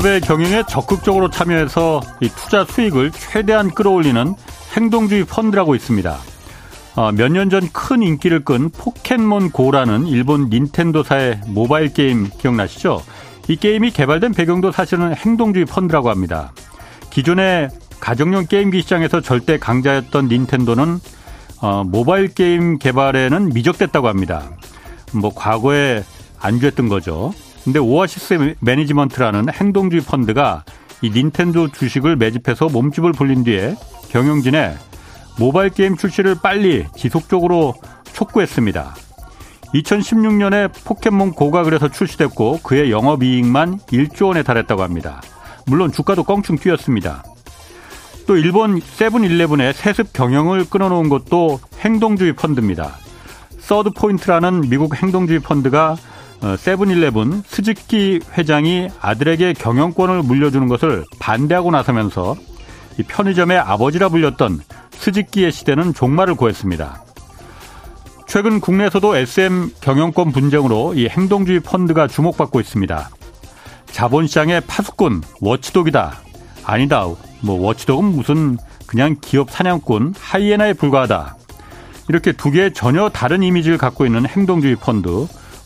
기업의 경영에 적극적으로 참여해서 투자 수익을 최대한 끌어올리는 행동주의 펀드라고 있습니다. 어, 몇년 전 큰 인기를 끈 포켓몬 고라는 일본 닌텐도사의 모바일 게임 기억나시죠? 이 게임이 개발된 배경도 사실은 행동주의 펀드라고 합니다. 기존의 가정용 게임기 시장에서 절대 강자였던 닌텐도는 어, 모바일 게임 개발에는 미적됐다고 합니다. 뭐 과거에 안주했던 거죠. 근데 오아시스 매니지먼트라는 행동주의 펀드가 이 닌텐도 주식을 매집해서 몸집을 불린 뒤에 경영진에 모바일 게임 출시를 빨리 지속적으로 촉구했습니다. 2016년에 포켓몬 고가 그래서 출시됐고 그의 영업이익만 1조 원에 달했다고 합니다. 물론 주가도 껑충 뛰었습니다. 또 일본 세븐일레븐의 세습 경영을 끊어놓은 것도 행동주의 펀드입니다. 서드 포인트라는 미국 행동주의 펀드가 어, 세븐일레븐 스즈키 회장이 아들에게 경영권을 물려주는 것을 반대하고 나서면서 이 편의점의 아버지라 불렸던 스즈키의 시대는 종말을 고했습니다. 최근 국내에서도 SM 경영권 분쟁으로 이 행동주의 펀드가 주목받고 있습니다. 자본시장의 파수꾼, watchdog이다. 아니다. 뭐 watchdog은 무슨 그냥 기업 사냥꾼, 하이에나에 불과하다. 이렇게 두 개의 전혀 다른 이미지를 갖고 있는 행동주의 펀드.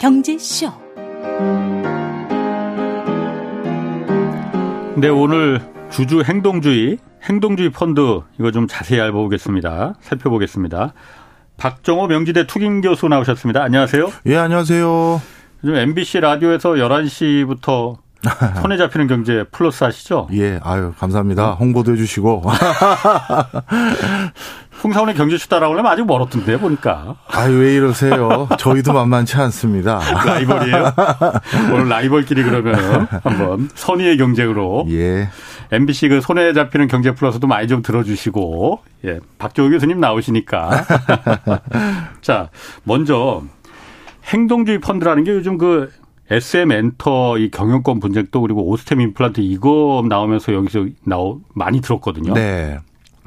경제쇼. 네, 오늘 주주 행동주의, 행동주의 펀드 이거 좀 자세히 알아보겠습니다. 살펴보겠습니다. 박정호 명지대 투김 교수 나오셨습니다. 안녕하세요. 예, 안녕하세요. 요즘 MBC 라디오에서 11시부터 손에 잡히는 경제 플러스 하시죠? 예, 아유, 감사합니다. 홍보도 해주시고. 홍사원의 경제수다라고 하면 아직 멀었던데, 보니까. 아유, 왜 이러세요? 저희도 만만치 않습니다. 라이벌이에요? 오늘 라이벌끼리 그러면 한번 선의의 경쟁으로. 예. MBC 그 손에 잡히는 경제 플러스도 많이 좀 들어주시고, 예. 박정호 교수님 나오시니까. 자, 먼저 행동주의 펀드라는 게 요즘 그 SM 엔터 이 경영권 분쟁도 그리고 오스템 임플란트 이거 나오면서 여기서 나오 많이 들었거든요. 네.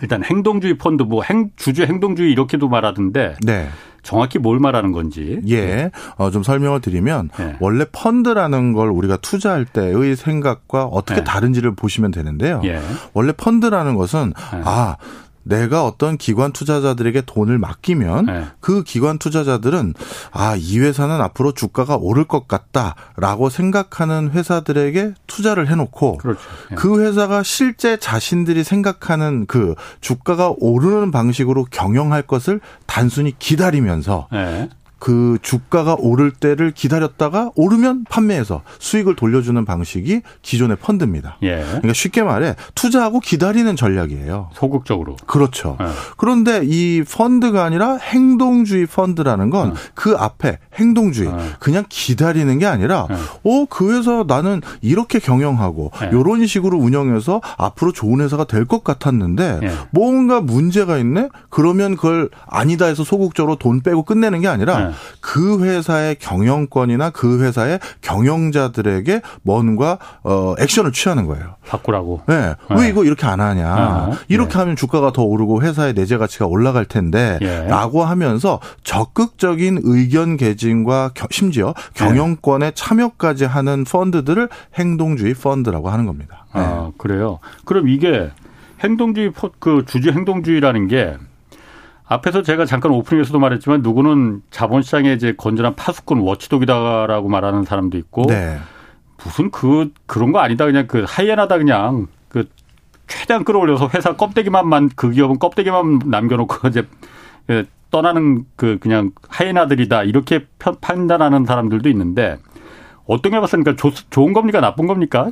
일단 행동주의 펀드 뭐 행, 주주 행동주의 이렇게도 말하던데 네. 정확히 뭘 말하는 건지. 예. 어, 좀 설명을 드리면 네. 원래 펀드라는 걸 우리가 투자할 때의 생각과 어떻게 네. 다른지를 보시면 되는데요. 예. 원래 펀드라는 것은 네. 아, 내가 어떤 기관 투자자들에게 돈을 맡기면 네. 그 기관 투자자들은 아, 이 회사는 앞으로 주가가 오를 것 같다라고 생각하는 회사들에게 투자를 해놓고 그렇죠. 네. 그 회사가 실제 자신들이 생각하는 그 주가가 오르는 방식으로 경영할 것을 단순히 기다리면서 네. 그 주가가 오를 때를 기다렸다가 오르면 판매해서 수익을 돌려주는 방식이 기존의 펀드입니다. 예. 그러니까 쉽게 말해 투자하고 기다리는 전략이에요. 소극적으로. 그렇죠. 예. 그런데 이 펀드가 아니라 행동주의 펀드라는 건그 예. 앞에 행동주의 예. 그냥 기다리는 게 아니라 예. 어그 회사 나는 이렇게 경영하고 이런 식으로 운영해서 앞으로 좋은 회사가 될 것 같았는데 뭔가 문제가 있네. 그러면 그걸 아니다 해서 소극적으로 돈 빼고 끝내는 게 아니라 그 회사의 경영권이나 그 회사의 경영자들에게 뭔가 어 액션을 취하는 거예요. 바꾸라고. 네. 네. 왜 이거 이렇게 안 하냐? 아, 이렇게 네. 하면 주가가 더 오르고 회사의 내재 가치가 올라갈 텐데라고 예. 하면서 적극적인 의견 개진과 심지어 경영권에 참여까지 하는 펀드들을 행동주의 펀드라고 하는 겁니다. 아, 네. 그래요. 그럼 이게 행동주의 그 주주 행동주의라는 게 앞에서 제가 잠깐 오프닝에서도 말했지만 누구는 자본시장에 이제 건전한 파수꾼 워치독이다라고 말하는 사람도 있고 네. 무슨 그 그런 거 아니다 그냥 그 하이에나다 그냥 그 최대한 끌어올려서 회사 껍데기만 그 기업은 껍데기만 남겨놓고 이제 예, 떠나는 그 그냥 하이에나들이다 이렇게 판단하는 사람들도 있는데 어떤 게 봤습니까? 조, 좋은 겁니까? 나쁜 겁니까?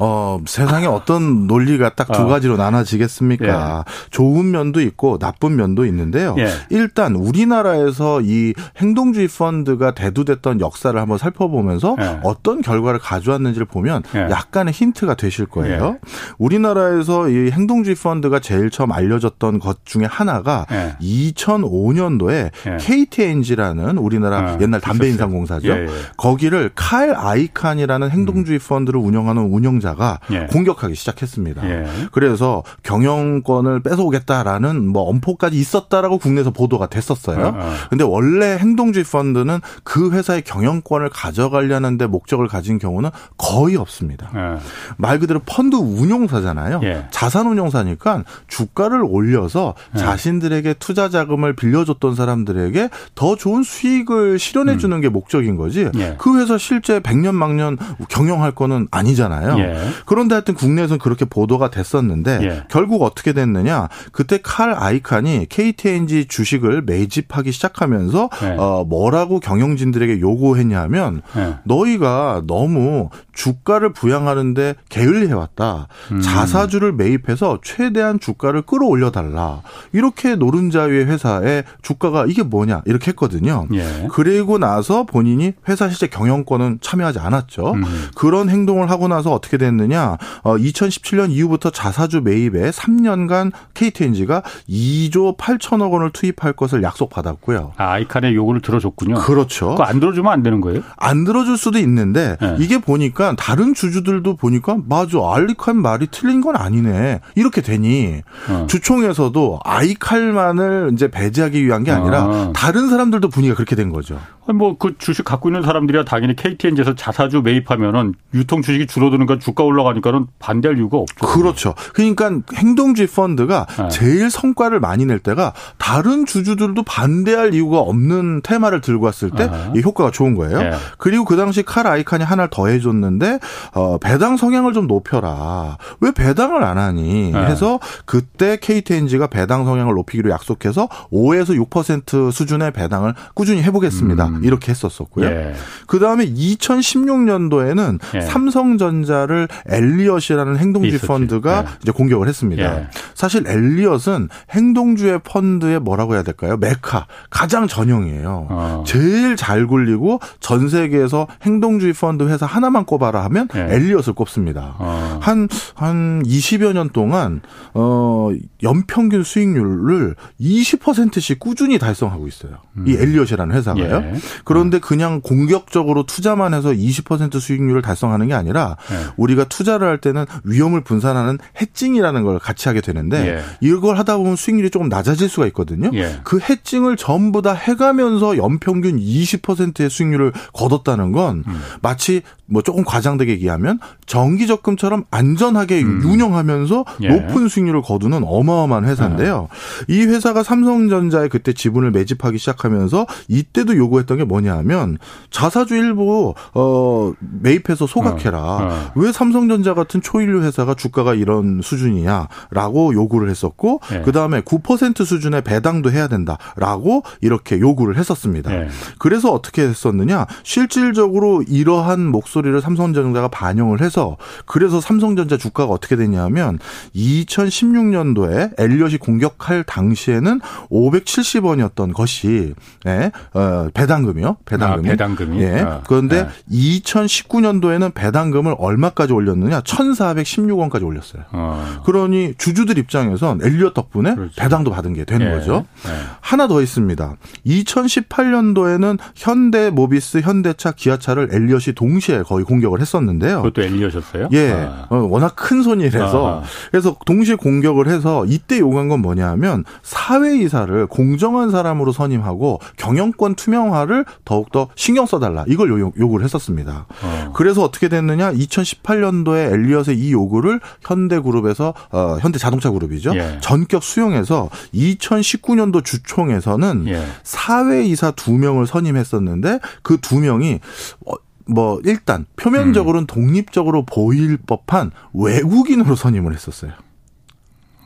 어, 세상에 어떤 논리가 딱두 어. 가지로 나눠지겠습니까? 예. 좋은 면도 있고 나쁜 면도 있는데요. 예. 일단 우리나라에서 이 행동주의 펀드가 대두됐던 역사를 한번 살펴보면서 예. 어떤 결과를 가져왔는지를 보면 예. 약간의 힌트가 되실 거예요. 예. 우리나라에서 이 행동주의 펀드가 제일 처음 알려졌던 것 중에 하나가 2005년도에 KTNG라는 우리나라 아, 옛날 담배 인상공사죠. 거기를 칼 아이칸이라는 행동주의 음. 펀드를 운영하는 운영자 피해자가 예. 공격하기 시작했습니다. 예. 그래서 경영권을 뺏어오겠다라는 뭐 엄포까지 있었다라고 국내에서 보도가 됐었어요. 어, 어. 근데 원래 행동주의 펀드는 그 회사의 경영권을 가져가려는데 목적을 가진 경우는 거의 없습니다. 예. 말 그대로 펀드 운용사잖아요. 예. 자산 운용사니까 주가를 올려서 예. 자신들에게 투자 자금을 빌려줬던 사람들에게 더 좋은 수익을 실현해 주는 음. 게 목적인 거지. 예. 그 회사 실제 100년 망년 경영할 거는 아니잖아요. 예. 그런데 하여튼 국내에서는 그렇게 보도가 됐었는데 예. 결국 어떻게 됐느냐? 그때 칼 아이칸이 KTNG 주식을 매집하기 시작하면서 예. 어 뭐라고 경영진들에게 요구했냐면 예. 너희가 너무 주가를 부양하는데 게을리해 왔다. 음. 자사주를 매입해서 최대한 주가를 끌어올려 달라. 이렇게 노른자위의 회사의 주가가 이게 뭐냐 이렇게 했거든요. 예. 그리고 나서 본인이 회사 실제 경영권은 참여하지 않았죠. 음. 그런 행동을 하고 나서 어떻게 됐느냐? 어, 2017년 이후부터 자사주 매입에 3년간 KTNG가 2조 8천억 원을 투입할 것을 약속받았고요. 아, 아이칸의 요구를 들어줬군요. 그렇죠. 안 들어주면 안 되는 거예요? 안 들어줄 수도 있는데 네. 이게 보니까 다른 주주들도 보니까 맞아 아이칸 말이 틀린 건 아니네 이렇게 되니 어. 주총에서도 아이칼만을 이제 배제하기 위한 게 아니라 어. 다른 사람들도 분위기가 그렇게 된 거죠. 뭐 그 주식 갖고 있는 사람들이야 당연히 KTNG에서 자사주 매입하면은 유통 주식이 줄어드는까 주가 올라가니까는 반대할 이유가 없죠. 그렇죠. 그러니까 행동주의 펀드가 네. 제일 성과를 많이 낼 때가 다른 주주들도 반대할 이유가 없는 테마를 들고 왔을 때이 네. 효과가 좋은 거예요. 네. 그리고 그 당시 칼 아이칸이 하나를 더 해줬는데 어, 배당 성향을 좀 높여라. 왜 배당을 안 하니? 네. 해서 그때 KTNG가 배당 성향을 높이기로 약속해서 5에서 6% 수준의 배당을 꾸준히 해보겠습니다. 음. 이렇게 했었었고요. 예. 그 다음에 2016년도에는 예. 삼성전자를 엘리엇이라는 행동주의 있었지. 펀드가 예. 이제 공격을 했습니다. 예. 사실 엘리엇은 행동주의 펀드의 뭐라고 해야 될까요? 메카 가장 전형이에요. 어. 제일 잘 굴리고 전 세계에서 행동주의 펀드 회사 하나만 꼽아라 하면 예. 엘리엇을 꼽습니다. 어. 한, 한 20여 년 동안, 어, 연평균 수익률을 20%씩 꾸준히 달성하고 있어요. 음. 이 엘리엇이라는 회사가요. 예. 그런데 그냥 공격적으로 투자만 해서 20% 수익률을 달성하는 게 아니라 네. 우리가 투자를 할 때는 위험을 분산하는 해칭이라는 걸 같이 하게 되는데 예. 이걸 하다 보면 수익률이 조금 낮아질 수가 있거든요. 예. 그 해칭을 전부 다 해가면서 연평균 20%의 수익률을 거뒀다는 건 음. 마치 뭐 조금 과장되게 얘기하면 정기 적금처럼 안전하게 음. 운영하면서 예. 높은 수익률을 거두는 어마어마한 회사인데요. 이 회사가 삼성전자에 그때 지분을 매집하기 시작하면서 이때도 요구했던 게 뭐냐 하면 자사주 일부 어 매입해서 소각해라. 어. 어. 왜 삼성전자 같은 초일류 회사가 주가가 이런 수준이냐라고 요구를 했었고 예. 그다음에 9% 수준의 배당도 해야 된다라고 이렇게 요구를 했었습니다. 예. 그래서 어떻게 했었느냐? 실질적으로 이러한 목소 리를 삼성전자가 반영을 해서 그래서 삼성전자 주가가 어떻게 됐냐면 2016년도에 엘리엇이 공격할 당시에는 570원이었던 것이 예, 어, 배당 배당금이요. 배당금이. 아, 배당금이. 예. 아, 그런데 네. 2019년도에는 배당금을 얼마까지 올렸느냐? 1,416원까지 올렸어요. 아. 그러니 주주들 입장에선 엘리엇 덕분에 그렇죠. 배당도 받은 게 되는 예. 거죠. 예. 하나 더 있습니다. 2018년도에는 현대 모비스, 현대차, 기아차를 엘리엇이 동시에 거의 공격을 했었는데요. 그것도 엘리엇이었어요? 예. 아. 어, 워낙 큰 손이라서 그래서 동시에 공격을 해서 이때 요구한 건 뭐냐면 사회이사를 공정한 사람으로 선임하고 경영권 투명화를 를 더욱더 신경 써달라 이걸 요, 구를 했었습니다. 어. 그래서 어떻게 됐느냐 2018년도에 엘리엇의 이 요구를 현대그룹에서 어, 현대자동차그룹이죠 예. 전격 수용해서 2019년도 주총에서는 예. 사회이사 두 명을 선임했었는데 그 두 명이 어, 뭐 일단 표면적으로는 음. 독립적으로 보일 법한 외국인으로 선임을 했었어요.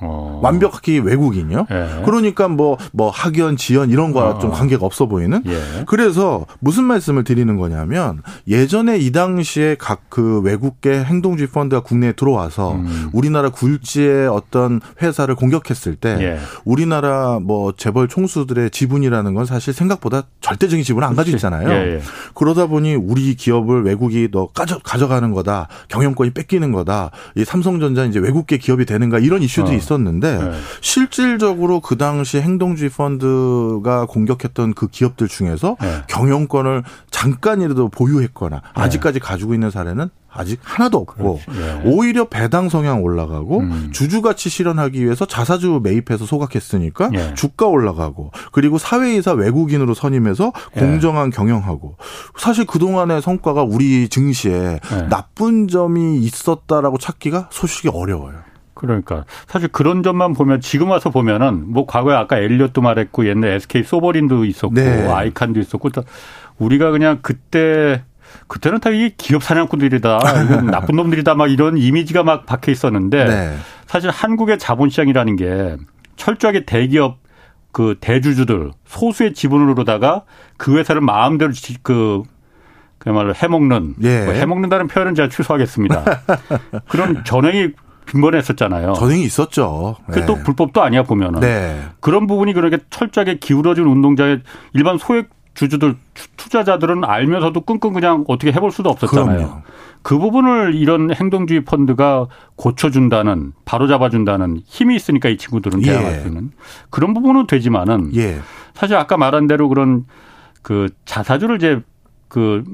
어. 완벽하게 외국인이요. 예. 그러니까 뭐뭐 뭐 학연, 지연 이런 거와 어. 좀 관계가 없어 보이는. 예. 그래서 무슨 말씀을 드리는 거냐면 예전에 이 당시에 각 그 외국계 행동주의 펀드가 국내에 들어와서 음. 우리나라 굴지의 어떤 회사를 공격했을 때 예. 우리나라 뭐 재벌 총수들의 지분이라는 건 사실 생각보다 절대적인 지분을 안 가지고 있잖아요. 예, 예. 그러다 보니 우리 기업을 외국이 너 가져 가져가는 거다. 경영권이 뺏기는 거다. 이 삼성전자 이제 외국계 기업이 되는가 이런 이슈도 어. 있 었는데 네. 실질적으로 그 당시 행동주의 펀드가 공격했던 그 기업들 중에서 네. 경영권을 잠깐이라도 보유했거나 네. 아직까지 가지고 있는 사례는 아직 하나도 없고 예. 오히려 배당 성향 올라가고 음. 주주 가치 실현하기 위해서 자사주 매입해서 소각했으니까 예. 주가 올라가고 그리고 사회이사 외국인으로 선임해서 예. 공정한 경영하고 사실 그동안의 성과가 우리 증시에 예. 나쁜 점이 있었다라고 찾기가 소식이 어려워요. 그러니까 사실 그런 점만 보면 지금 와서 보면은 뭐 과거에 아까 엘리엇도 말했고 옛날 SK 소버린도 있었고 네. 아이칸도 있었고 우리가 그냥 그때 그때는 다 이 기업 사냥꾼들이다, 이건 나쁜 놈들이다, 막 이런 이미지가 막 박혀 있었는데 네. 사실 한국의 자본시장이라는 게 철저하게 대기업 그 대주주들 소수의 지분으로다가 그 회사를 마음대로 그 그야말로 해먹는 예. 뭐 해먹는다는 표현은 제가 취소하겠습니다. 그런 전횡이 빈번했었잖아요. 전횡이 있었죠. 네. 그또 불법도 아니야 보면은. 네. 그런 부분이 그렇게 철저하게 기울어진 운동장에 일반 소액 주주들 투자자들은 알면서도 끙끙 그냥 어떻게 해볼 수도 없었잖아요. 그럼요. 그 부분을 이런 행동주의 펀드가 고쳐준다는 바로 잡아준다는 힘이 있으니까 이 친구들은 대항할 예. 수 있는 그런 부분은 되지만은 예. 사실 아까 말한 대로 그런 그 자사주를 이제 그,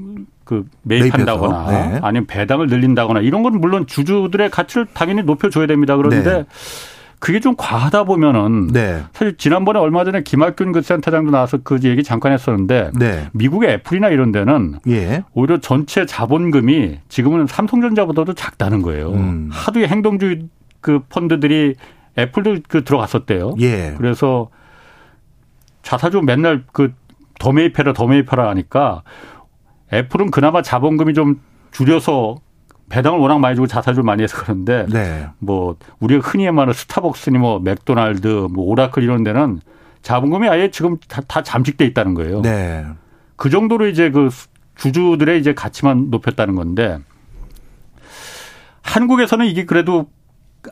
그 매입한다거나 네. 아니면 배당을 늘린다거나 이런 건 물론 주주들의 가치를 당연히 높여줘야 됩니다. 그런데 네. 그게 좀 과하다 보면은 네. 사실 지난번에 얼마 전에 김학균 그 센터장도 나와서 그 얘기 잠깐 했었는데 네. 미국의 애플이나 이런 데는 예. 오히려 전체 자본금이 지금은 삼성전자보다도 작다는 거예요. 음. 하도 행동주의 그 펀드들이 애플도 그 들어갔었대요. 예. 그래서 자사주 맨날 그 더 매입해라 더 매입해라 하니까 애플은 그나마 자본금이 좀 줄여서 배당을 워낙 많이 주고 자사주를 많이 해서 그런데 네. 뭐 우리가 흔히 말하는 스타벅스니 뭐 맥도날드 뭐 오라클 이런 데는 자본금이 아예 지금 다, 다 잠식돼 있다는 거예요. 네. 그 정도로 이제 그 주주들의 이제 가치만 높였다는 건데 한국에서는 이게 그래도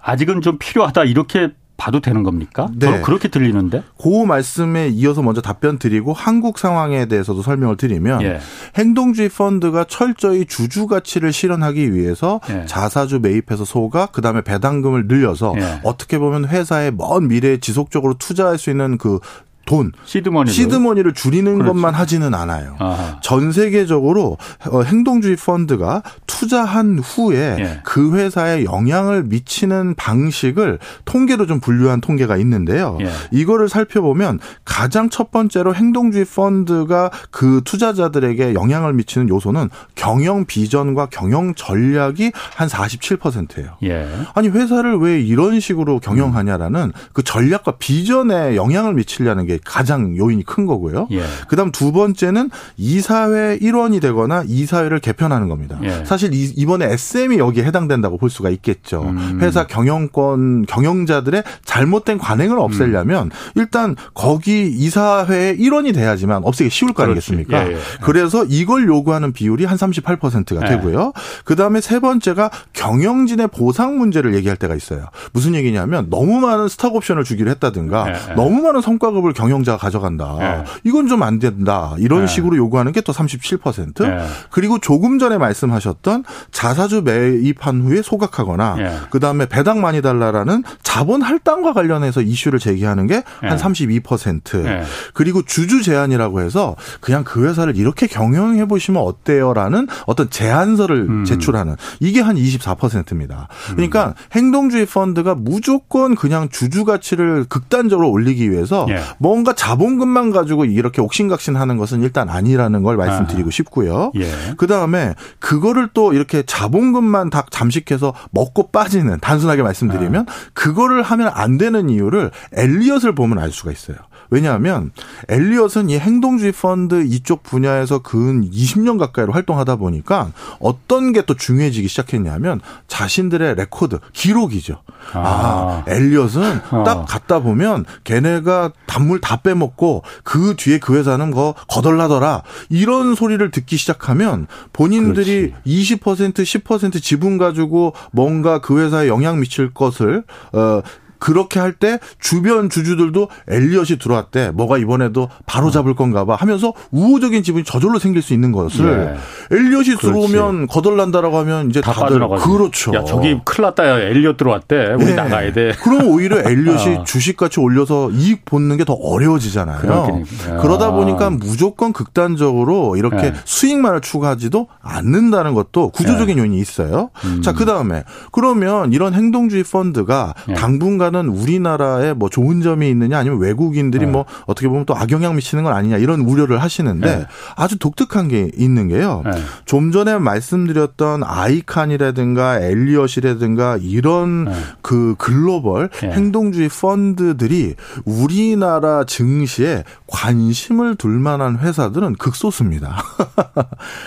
아직은 좀 필요하다 이렇게 봐도 되는 겁니까? 네. 그렇게 들리는데. 그 말씀에 이어서 먼저 답변 드리고 한국 상황에 대해서도 설명을 드리면 예. 행동주의 펀드가 철저히 주주 가치를 실현하기 위해서 예. 자사주 매입해서 소가 그다음에 배당금을 늘려서 예. 어떻게 보면 회사의 먼 미래에 지속적으로 투자할 수 있는 그 돈, 시드머니를, 시드머니를 줄이는 그렇지. 것만 하지는 않아요. 아하. 전 세계적으로 어, 행동주의 펀드가 투자한 후에 예. 그 회사에 영향을 미치는 방식을 통계로 좀 분류한 통계가 있는데요. 예. 이거를 살펴보면 가장 첫 번째로 행동주의 펀드가 그 투자자들에게 영향을 미치는 요소는 경영 비전과 경영 전략이 한 47%예요. 예. 아니 회사를 왜 이런 식으로 경영하냐라는 그 전략과 비전에 영향을 미치려는 게 가장 요인이 큰 거고요. 예. 그다음 두 번째는 이사회 일원이 되거나 이사회를 개편하는 겁니다. 예. 사실 이 번에 SM이 여기에 해당된다고 볼 수가 있겠죠. 음. 회사 경영권 경영자들의 잘못된 관행을 없애려면 음. 일단 거기 이사회의 일원이 돼야지만 없애기 쉬울 거 아니겠습니까? 예, 예. 그래서 이걸 요구하는 비율이 한 38%가 예. 되고요. 그다음에 세 번째가 경영진의 보상 문제를 얘기할 때가 있어요. 무슨 얘기냐면 너무 많은 스탁 옵션을 주기로 했다든가 예, 너무 많은 성과급을 경 경영자가 가져간다. 네. 이건 좀 안 된다. 이런 네. 식으로 요구하는 게 또 37%. 네. 그리고 조금 전에 말씀하셨던 자사주 매입한 후에 소각하거나 네. 그다음에 배당 많이 달라라는 자본 할당과 관련해서 이슈를 제기하는 게 한 32%. 그리고 주주 제한이라고 해서 그냥 그 회사를 이렇게 경영해 보시면 어때요라는 어떤 제안서를 음. 제출하는 이게 한 24%입니다. 그러니까 음. 행동주의 펀드가 무조건 그냥 주주 가치를 극단적으로 올리기 위해서 예. 뭔가 자본금만 가지고 이렇게 옥신각신하는 것은 일단 아니라는 걸 말씀드리고 아. 싶고요. 예. 그 다음에 그거를 또 이렇게 자본금만 다 잠식해서 먹고 빠지는 단순하게 말씀드리면 아. 그거를 하면 안 되는 이유를 엘리엇을 보면 알 수가 있어요. 왜냐하면 엘리엇은 이 행동주의 펀드 이쪽 분야에서 근 20년 가까이로 활동하다 보니까 어떤 게 또 중요해지기 시작했냐면 자신들의 레코드, 기록이죠. 아, 아 엘리엇은 어. 딱 갔다 보면 걔네가 단물 다 빼먹고 그 뒤에 그 회사는 거 거덜나더라. 이런 소리를 듣기 시작하면 본인들이 그렇지. 20% 10% 지분 가지고 뭔가 그 회사에 영향 미칠 것을 어 그렇게 할 때 주변 주주들도 엘리엇이 들어왔대. 뭐가 이번에도 바로 잡을 건가 봐 하면서 우호적인 지분이 저절로 생길 수 있는 것을 네. 엘리엇이 들어오면 거덜난다라고 하면 이제 다 다들. 그렇죠. 야, 저기 큰일 났다. 야, 엘리엇 들어왔대. 우리 네. 나가야 돼. 그럼 오히려 엘리엇이 아. 주식같이 올려서 이익 보는 게 더 어려워지잖아요. 그러다 보니까 무조건 극단적으로 이렇게 네. 수익만을 추구하지도 않는다는 것도 구조적인 네. 요인이 있어요. 음. 자, 그다음에 그러면 이런 행동주의 펀드가 네. 당분간 언젠가는 우리나라에 뭐 좋은 점이 있느냐 아니면 외국인들이 네. 뭐 어떻게 보면 또 악영향 미치는 건 아니냐 이런 우려를 하시는데 네. 아주 독특한 게 있는 게요. 네. 좀 전에 말씀드렸던 아이칸이라든가 엘리엇이라든가 이런 네. 그 글로벌 네. 행동주의 펀드들이 우리나라 증시에 관심을 둘 만한 회사들은 극소수입니다.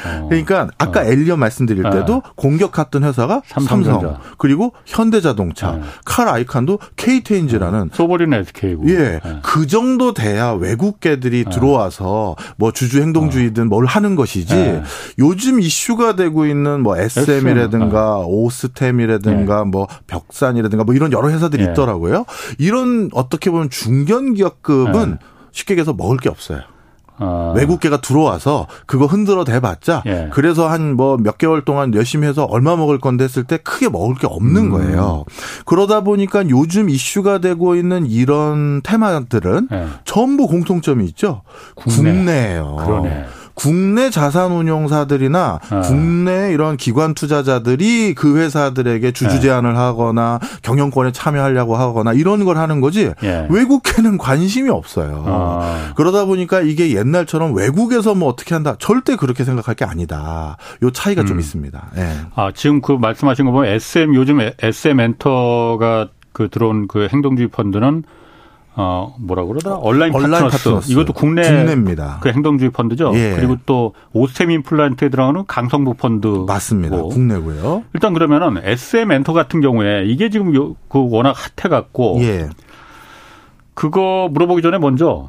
어. 그러니까 아까 어. 엘리엇 말씀드릴 네. 때도 공격했던 회사가 삼성, 삼성 그리고 현대자동차, 칼 아이칸도 KTNG라는 어, 소버린 SK고 예, 네. 그 정도 돼야 외국계들이 네. 들어와서 뭐 주주 행동주의든 뭘 하는 것이지 네. 요즘 이슈가 되고 있는 뭐 SM이라든가 SM. 오스템이라든가 뭐 벽산이라든가 뭐 이런 여러 회사들이 있더라고요. 이런 어떻게 보면 중견 기업급은 쉽게 얘기해서 먹을 게 없어요. 아. 외국계가 들어와서 그거 흔들어 대봤자 예. 그래서 한 뭐 몇 개월 동안 열심히 해서 얼마 먹을 건데 했을 때 크게 먹을 게 없는 음. 거예요. 그러다 보니까 요즘 이슈가 되고 있는 이런 테마들은 예. 전부 공통점이 있죠. 국내. 국내예요. 그러네. 국내 자산 운용사들이나 아. 국내 이런 기관 투자자들이 그 회사들에게 주주 네. 제안을 하거나 경영권에 참여하려고 하거나 이런 걸 하는 거지 예. 외국계는 관심이 없어요. 아. 그러다 보니까 이게 옛날처럼 외국에서 뭐 어떻게 한다 절대 그렇게 생각할 게 아니다. 요 차이가 음. 좀 있습니다. 예. 아 지금 그 말씀하신 거 보면 SM 요즘 SM 엔터가 그 들어온 그 행동주의 펀드는 어 뭐라 그러더라 얼라인, 얼라인 파트너스. 파트너스. 이것도 국내 국내입니다. 그 행동주의 펀드죠. 예. 그리고 또 오스템 임플란트에 들어가는 강성부 펀드 맞습니다. 국내고요. 일단 그러면은 SM 엔터 같은 경우에 이게 지금 요, 그 워낙 핫해 갖고 예. 그거 물어보기 전에 먼저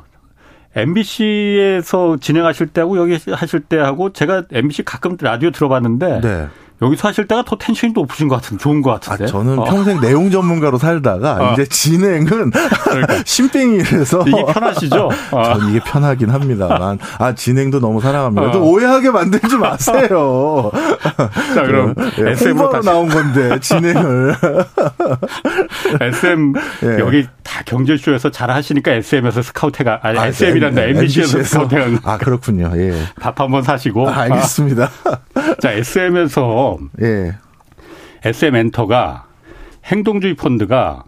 MBC에서 진행하실 때하고 여기 하실 때하고 제가 MBC 가끔 라디오 들어봤는데 네. 여기서 하실 때가 더 텐션이 높으신 것 같은 좋은 것 같은데. 아, 저는 어. 평생 내용 전문가로 살다가 어. 이제 진행은 그러니까. 심뱅이라서 이게 편하시죠? 어. 전 이게 편하긴 합니다만 아 진행도 너무 사랑합니다. 또 어. 오해하게 만들지 마세요. 자 그럼 예, SM으로 다시 나온 건데 진행을 SM 예. 여기 다 경제쇼에서 잘 하시니까 SM에서 스카우트가 아니 아, SM이란다 MBC에서, MBC에서 스카우트가 아 그렇군요. 예. 밥 한번 사시고 아, 알겠습니다. 자 SM에서 예. SM 엔터가 행동주의 펀드가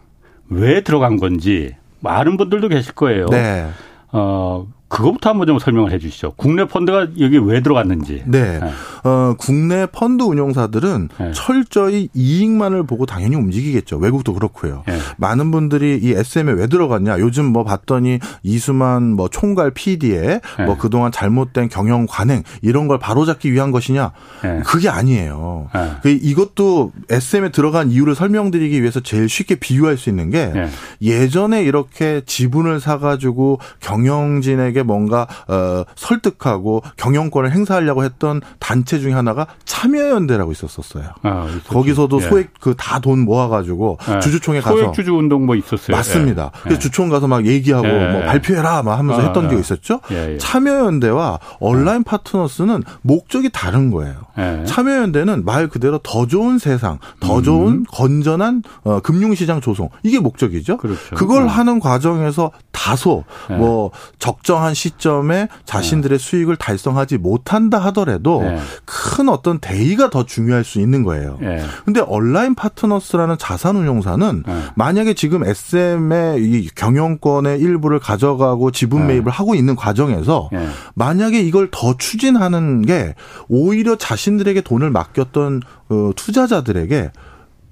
왜 들어간 건지 많은 분들도 계실 거예요. 네. 어, 그것부터 한번 좀 설명을 해 주시죠. 국내 펀드가 여기 왜 들어갔는지. 네. 네. 어, 국내 펀드 운용사들은 네. 철저히 이익만을 보고 당연히 움직이겠죠. 외국도 그렇고요. 네. 많은 분들이 이 SM에 왜 들어갔냐. 요즘 뭐 봤더니 이수만 뭐 총괄 PD에 네. 뭐 그동안 잘못된 경영 관행 이런 걸 바로잡기 위한 것이냐. 네. 그게 아니에요. 네. 그 이것도 SM에 들어간 이유를 설명드리기 위해서 제일 쉽게 비유할 수 있는 게 예전에 이렇게 지분을 사가지고 경영진에게 뭔가 어 설득하고 경영권을 행사하려고 했던 단체 중에 하나가 참여연대라고 있었었어요. 아, 거기서도 예. 소액 그 다 돈 모아가지고 예. 주주총회 가서 소액 주주 운동 뭐 있었어요. 맞습니다. 예. 그래서 주총 가서 막 얘기하고 예. 뭐 발표해라 막 하면서 아, 했던 게 있었죠. 예, 예. 참여연대와 온라인 파트너스는 목적이 다른 거예요. 참여연대는 말 그대로 더 좋은 세상, 더 음. 좋은 건전한 어, 금융시장 조성 이게 목적이죠. 그렇죠. 그걸 하는 과정에서 다소 뭐 적정한 적절한 시점에 자신들의 네. 수익을 달성하지 못한다 하더라도 네. 큰 어떤 대의가 더 중요할 수 있는 거예요. 네. 근데 온라인 파트너스라는 자산 운용사는 네. 만약에 지금 SM의 이 경영권의 일부를 가져가고 지분 네. 매입을 하고 있는 과정에서 네. 만약에 이걸 더 추진하는 게 오히려 자신들에게 돈을 맡겼던 어, 투자자들에게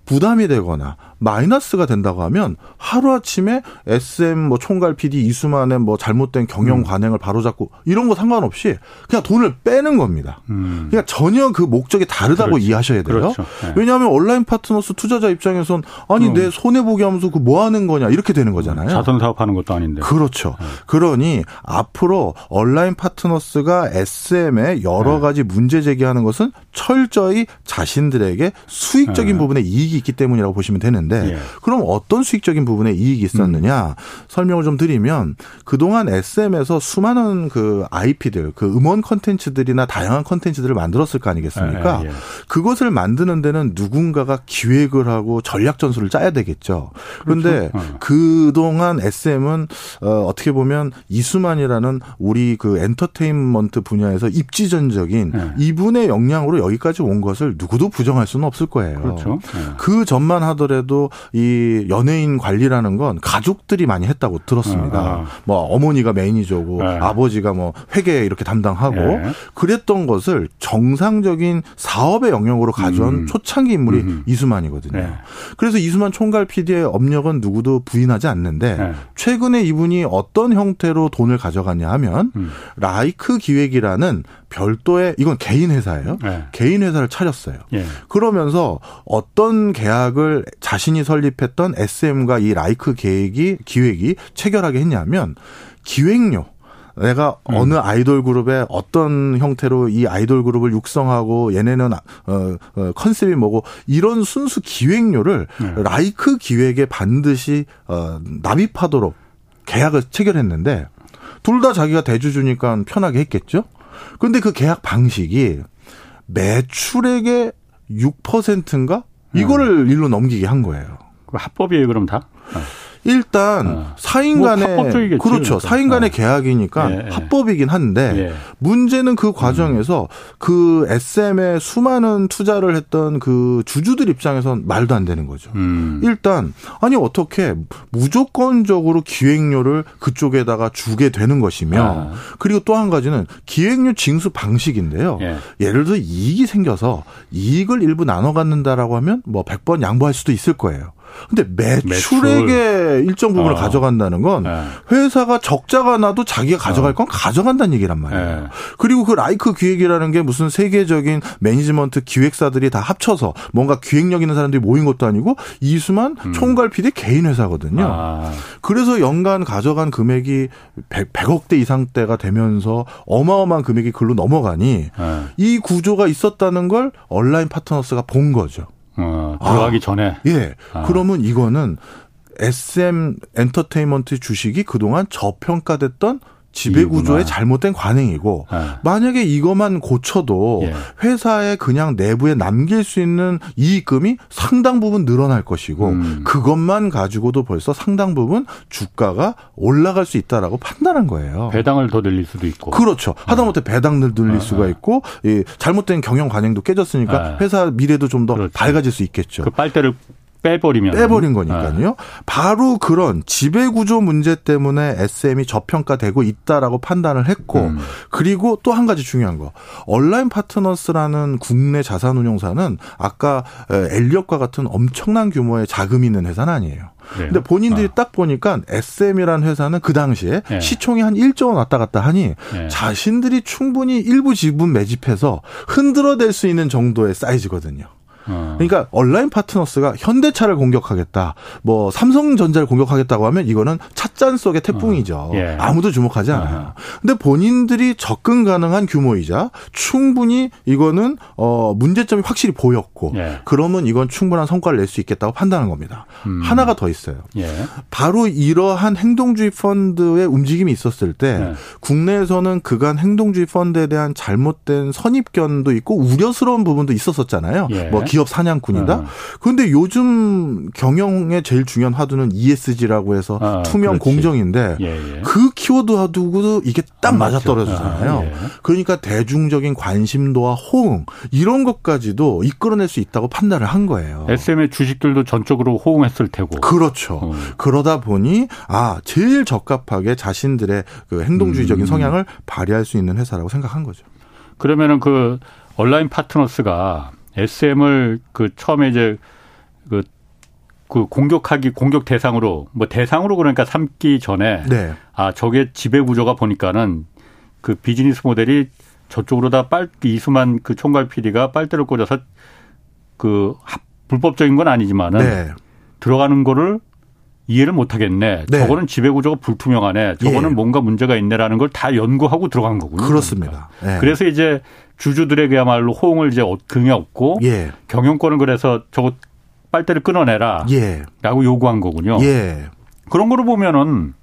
부담이 되거나 마이너스가 된다고 하면 하루 아침에 SM 뭐 총괄 PD 이수만의 뭐 잘못된 경영 음. 관행을 바로잡고 이런 거 상관없이 그냥 돈을 빼는 겁니다. 음. 그러니까 전혀 그 목적이 다르다고 그렇죠. 이해하셔야 돼요. 그렇죠. 네. 왜냐하면 온라인 파트너스 투자자 입장에선 아니 음. 내 손해 보기 하면서 그 뭐 하는 거냐 이렇게 되는 거잖아요. 자선 사업하는 것도 아닌데. 그렇죠. 네. 그러니 앞으로 온라인 파트너스가 SM에 여러 네. 가지 문제 제기하는 것은 철저히 자신들에게 수익적인 네. 부분에 이익이 있기 때문이라고 보시면 되는데 예. 그럼 어떤 수익적인 부분에 이익이 있었느냐 음. 설명을 좀 드리면 그동안 SM에서 수많은 그 IP들 그 음원 컨텐츠들이나 다양한 컨텐츠들을 만들었을 거 아니겠습니까? 예, 예. 그것을 만드는 데는 누군가가 기획을 하고 전략 전술을 짜야 되겠죠. 그런데 그렇죠. 어. 그동안 SM은 어 어떻게 보면 이수만이라는 우리 그 엔터테인먼트 분야에서 입지전적인 예. 이분의 역량으로 여기까지 온 것을 누구도 부정할 수는 없을 거예요. 그렇죠. 예. 그 전만 하더라도 이 연예인 관리라는 건 가족들이 많이 했다고 들었습니다. 아, 아. 뭐 어머니가 매니저고 네. 아버지가 뭐 회계 이렇게 담당하고 네. 그랬던 것을 정상적인 사업의 영역으로 가져온 음. 초창기 인물이 음. 이수만이거든요. 네. 그래서 이수만 총괄 PD의 업력은 누구도 부인하지 않는데 네. 최근에 이분이 어떤 형태로 돈을 가져갔냐 하면 음. 라이크 기획이라는 별도의 이건 개인 회사예요. 네. 개인 회사를 차렸어요. 예. 그러면서 어떤 계약을 자신이 설립했던 SM과 이 라이크 계획이 기획이 체결하게 했냐면 기획료 내가 음. 어느 아이돌 그룹의 어떤 형태로 이 아이돌 그룹을 육성하고 얘네는 어, 어 컨셉이 뭐고 이런 순수 기획료를 네. 라이크 기획에 반드시 어 납입하도록 계약을 체결했는데 둘 다 자기가 대주주니까 편하게 했겠죠. 그런데 그 계약 방식이 매출액의 6%인가 이거를 음. 일로 넘기게 한 거예요. 그 합법이에요, 그럼 다? 어. 일단 어. 사인 간의 뭐 그렇죠. 사인 간의 어. 계약이니까 예, 예. 합법이긴 한데 예. 문제는 그 과정에서 음. 그 SM에 수많은 투자를 했던 그 주주들 입장에선 말도 안 되는 거죠. 음. 일단 아니 어떻게 무조건적으로 기획료를 그쪽에다가 주게 되는 것이며 아. 그리고 또 한 가지는 기획료 징수 방식인데요. 예. 예를 들어 이익이 생겨서 이익을 일부 나눠 갖는다라고 하면 뭐 100번 양보할 수도 있을 거예요. 근데 매출액의 매출. 일정 부분을 어. 가져간다는 건 네. 회사가 적자가 나도 자기가 가져갈 어. 건 가져간다는 얘기란 말이에요. 네. 그리고 그 라이크 기획이라는 게 무슨 세계적인 매니지먼트 기획사들이 다 합쳐서 뭔가 기획력 있는 사람들이 모인 것도 아니고 이수만 음. 총괄 PD 개인 회사거든요. 아. 그래서 연간 가져간 금액이 100, 100억대 이상대가 되면서 어마어마한 금액이 글로 넘어가니 네. 이 구조가 있었다는 걸 온라인 파트너스가 본 거죠. 어, 들어가기 아, 전에. 예. 아. 그러면 이거는 SM 엔터테인먼트 주식이 그동안 저평가됐던 지배 구조의 잘못된 관행이고 네. 만약에 이것만 고쳐도 예. 회사에 그냥 내부에 남길 수 있는 이익금이 상당 부분 늘어날 것이고 음. 그것만 가지고도 벌써 상당 부분 주가가 올라갈 수 있다라고 판단한 거예요. 배당을 더 늘릴 수도 있고. 그렇죠. 하다못해 네. 배당을 늘릴 네. 수가 있고 이 잘못된 경영 관행도 깨졌으니까 네. 회사 미래도 좀더 그렇죠. 밝아질 수 있겠죠. 그 빨대를 빼버리면 빼버린 거니까요. 네. 바로 그런 지배 구조 문제 때문에 SM이 저평가되고 있다라고 판단을 했고 음. 그리고 또 한 가지 중요한 거 온라인 파트너스라는 국내 자산 운용사는 아까 엘리엇과 같은 엄청난 규모의 자금이 있는 회사는 아니에요. 네. 근데 본인들이 아. 딱 보니까 SM이라는 회사는 그 당시에 네. 시총이 한 1조 원 왔다 갔다 하니 네. 자신들이 충분히 일부 지분 매집해서 흔들어댈 수 있는 정도의 사이즈거든요. 어. 그러니까 온라인 파트너스가 현대차를 공격하겠다, 뭐 삼성전자를 공격하겠다고 하면 이거는 찻잔 속의 태풍이죠. 어. 예. 아무도 주목하지 않아요. 어. 근데 본인들이 접근 가능한 규모이자 충분히 이거는 어 문제점이 확실히 보였고 예. 그러면 이건 충분한 성과를 낼 수 있겠다고 판단한 겁니다. 음. 하나가 더 있어요. 예. 바로 이러한 행동주의 펀드의 움직임이 있었을 때 예. 국내에서는 그간 행동주의 펀드에 대한 잘못된 선입견도 있고 우려스러운 부분도 있었었잖아요. 예. 뭐 기업 사냥꾼이다. 어. 그런데 요즘 경영의 제일 중요한 화두는 ESG라고 해서 아, 투명 그렇지. 공정인데 예, 예. 그 키워드 화두도 이게 딱 아, 맞아 떨어지잖아요. 아, 예. 그러니까 대중적인 관심도와 호응 이런 것까지도 이끌어낼 수 있다고 판단을 한 거예요. SM의 주식들도 전적으로 호응했을 테고. 그렇죠. 어. 그러다 보니 아 제일 적합하게 자신들의 그 행동주의적인 음. 성향을 발휘할 수 있는 회사라고 생각한 거죠. 그러면은 그 온라인 파트너스가 SM을 그 처음에 이제 그 그 공격하기 공격 대상으로 뭐 대상으로 그러니까 삼기 전에 네. 아 저게 지배 구조가 보니까는 그 비즈니스 모델이 저쪽으로 다 빨 이수만 그 총괄 PD가 빨대를 꽂아서 그 불법적인 건 아니지만은 네. 들어가는 거를 이해를 못 하겠네. 네. 저거는 지배 구조가 불투명하네. 저거는 예. 뭔가 문제가 있네라는 걸 다 연구하고 들어간 거군요. 그렇습니다. 그러니까. 예. 그래서 이제 주주들에게야말로 호응을 이제 긍해 없고 예. 경영권을 그래서 저거 빨대를 끊어내라. 예. 라고 요구한 거군요. 예. 그런 거로 보면은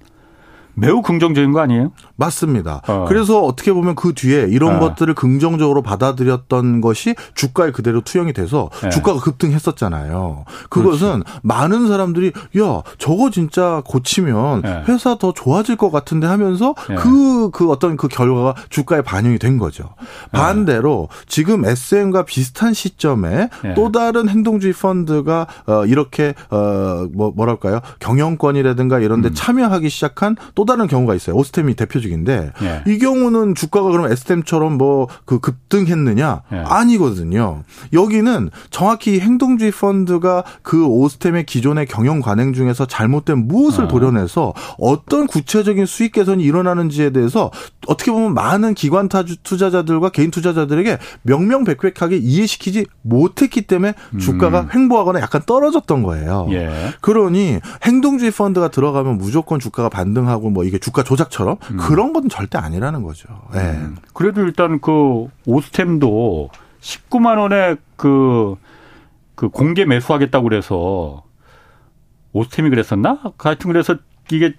매우 긍정적인 거 아니에요? 맞습니다. 어. 그래서 어떻게 보면 그 뒤에 이런 어. 것들을 긍정적으로 받아들였던 것이 주가에 그대로 투영이 돼서 네. 주가가 급등했었잖아요. 그것은 그렇지. 많은 사람들이 야 저거 진짜 고치면 네. 회사 더 좋아질 것 같은데 하면서 그그 네. 그 어떤 그 결과가 주가에 반영이 된 거죠. 반대로 지금 SM과 비슷한 시점에 또 다른 행동주의 펀드가 어 이렇게 어 뭐 뭐랄까요 경영권이라든가 이런데 음. 참여하기 시작한 또 다른 경우가 있어요. 오스템이 대표적인데 예. 이 경우는 주가가 그럼 에스템처럼 뭐 그 급등했느냐? 예. 아니거든요. 여기는 정확히 행동주의 펀드가 그 오스템의 기존의 경영 관행 중에서 잘못된 무엇을 어. 도려내서 어떤 구체적인 수익 개선이 일어나는지에 대해서 어떻게 보면 많은 기관 투자자들과 개인 투자자들에게 명명백백하게 이해시키지 못했기 때문에 주가가 음. 횡보하거나 약간 떨어졌던 거예요. 예. 그러니 행동주의 펀드가 들어가면 무조건 주가가 반등하고 뭐 이게 주가 조작처럼 음. 그런 건 절대 아니라는 거죠. 예. 음. 그래도 일단 그 오스템도 19만 원에 그, 그 공개 매수하겠다고 그래서 오스템이 그랬었나? 하여튼 그래서 이게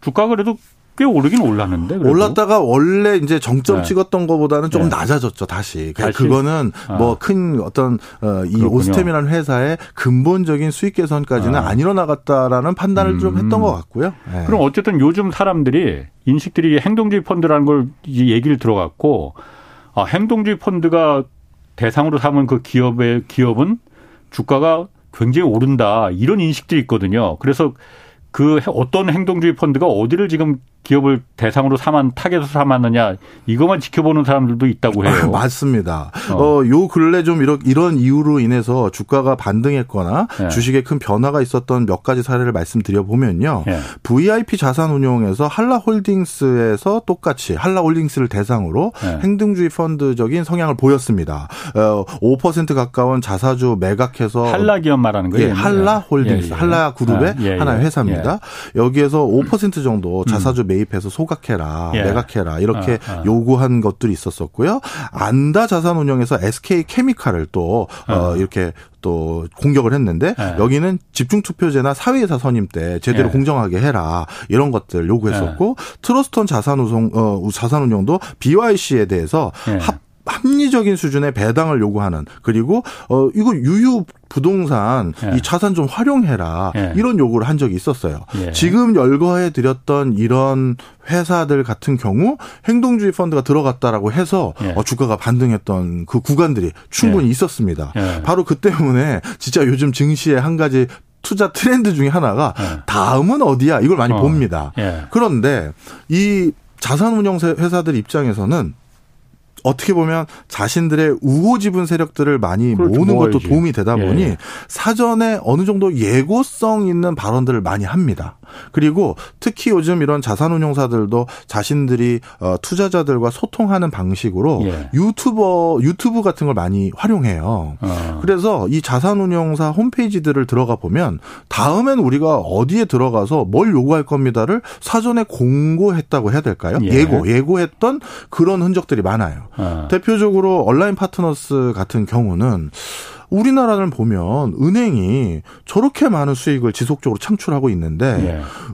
주가 그래도 꽤 오르긴 올랐는데. 그래도. 올랐다가 원래 이제 정점 네. 찍었던 것보다는 조금 네. 낮아졌죠 다시. 다시? 그거는 아. 뭐큰 어떤 어, 이 오스템이라는 회사의 근본적인 수익 개선까지는 아. 안 일어나갔다라는 판단을 음. 좀 했던 것 같고요. 네. 그럼 어쨌든 요즘 사람들이 인식들이 행동주의 펀드라는 걸 얘기를 들어갔고 아, 행동주의 펀드가 대상으로 삼은 그 기업의 기업은 주가가 굉장히 오른다 이런 인식들이 있거든요. 그래서 그 어떤 행동주의 펀드가 어디를 지금 기업을 대상으로 삼은 타겟으로 삼았느냐 이것만 지켜보는 사람들도 있다고 해요. 아, 맞습니다. 어. 어, 요 근래 좀 이런 이런 이유로 인해서 주가가 반등했거나 네. 주식에 큰 변화가 있었던 몇 가지 사례를 말씀드려 보면요. 네. VIP 자산운용에서 한라홀딩스에서 똑같이 한라홀딩스를 대상으로 네. 행동주의 펀드적인 성향을 보였습니다. 어, 5% 가까운 자사주 매각해서 한라 기업 말하는 거예요. 예, 한라홀딩스, 예, 예. 한라 그룹의 예, 예, 하나의 회사입니다. 여기에서 5% 정도 자사주 매 매입해서 소각해라, 예. 매각해라 이렇게 어, 어. 요구한 것들이 있었었고요. 안다 자산운용에서 SK 케미칼을 또 어. 어, 이렇게 또 공격을 했는데 예. 여기는 집중 투표제나 사회이사 선임 때 제대로 예. 공정하게 해라 이런 것들 요구했었고 예. 트러스톤 자산운용 어, 자산운용도 BYC에 대해서 예. 합 합리적인 수준의 배당을 요구하는 그리고 어 이거 유유 부동산 예. 이 자산 좀 활용해라 예. 이런 요구를 한 적이 있었어요. 예. 지금 열거해 드렸던 이런 회사들 같은 경우 행동주의 펀드가 들어갔다라고 해서 예. 어, 주가가 반등했던 그 구간들이 충분히 예. 있었습니다. 예. 바로 그 때문에 진짜 요즘 증시의 한 가지 투자 트렌드 중에 하나가 다음은 어디야 이걸 많이 어. 봅니다. 그런데 이 자산운용 회사들 입장에서는 어떻게 보면 자신들의 우호 지분 세력들을 많이 모으는 모아야지. 것도 도움이 되다 보니 예. 사전에 어느 정도 예고성 있는 발언들을 많이 합니다. 그리고 특히 요즘 이런 자산운용사들도 자신들이 어, 투자자들과 소통하는 방식으로 예. 유튜버 유튜브 같은 걸 많이 활용해요. 어. 그래서 이 자산운용사 홈페이지들을 들어가 보면 다음엔 우리가 어디에 들어가서 뭘 요구할 겁니다를 사전에 공고했다고 해야 될까요? 예. 고 예고했던 그런 흔적들이 많아요. 어. 대표적으로 온라인 파트너스 같은 경우는 우리나라를 보면 은행이 저렇게 많은 수익을 지속적으로 창출하고 있는데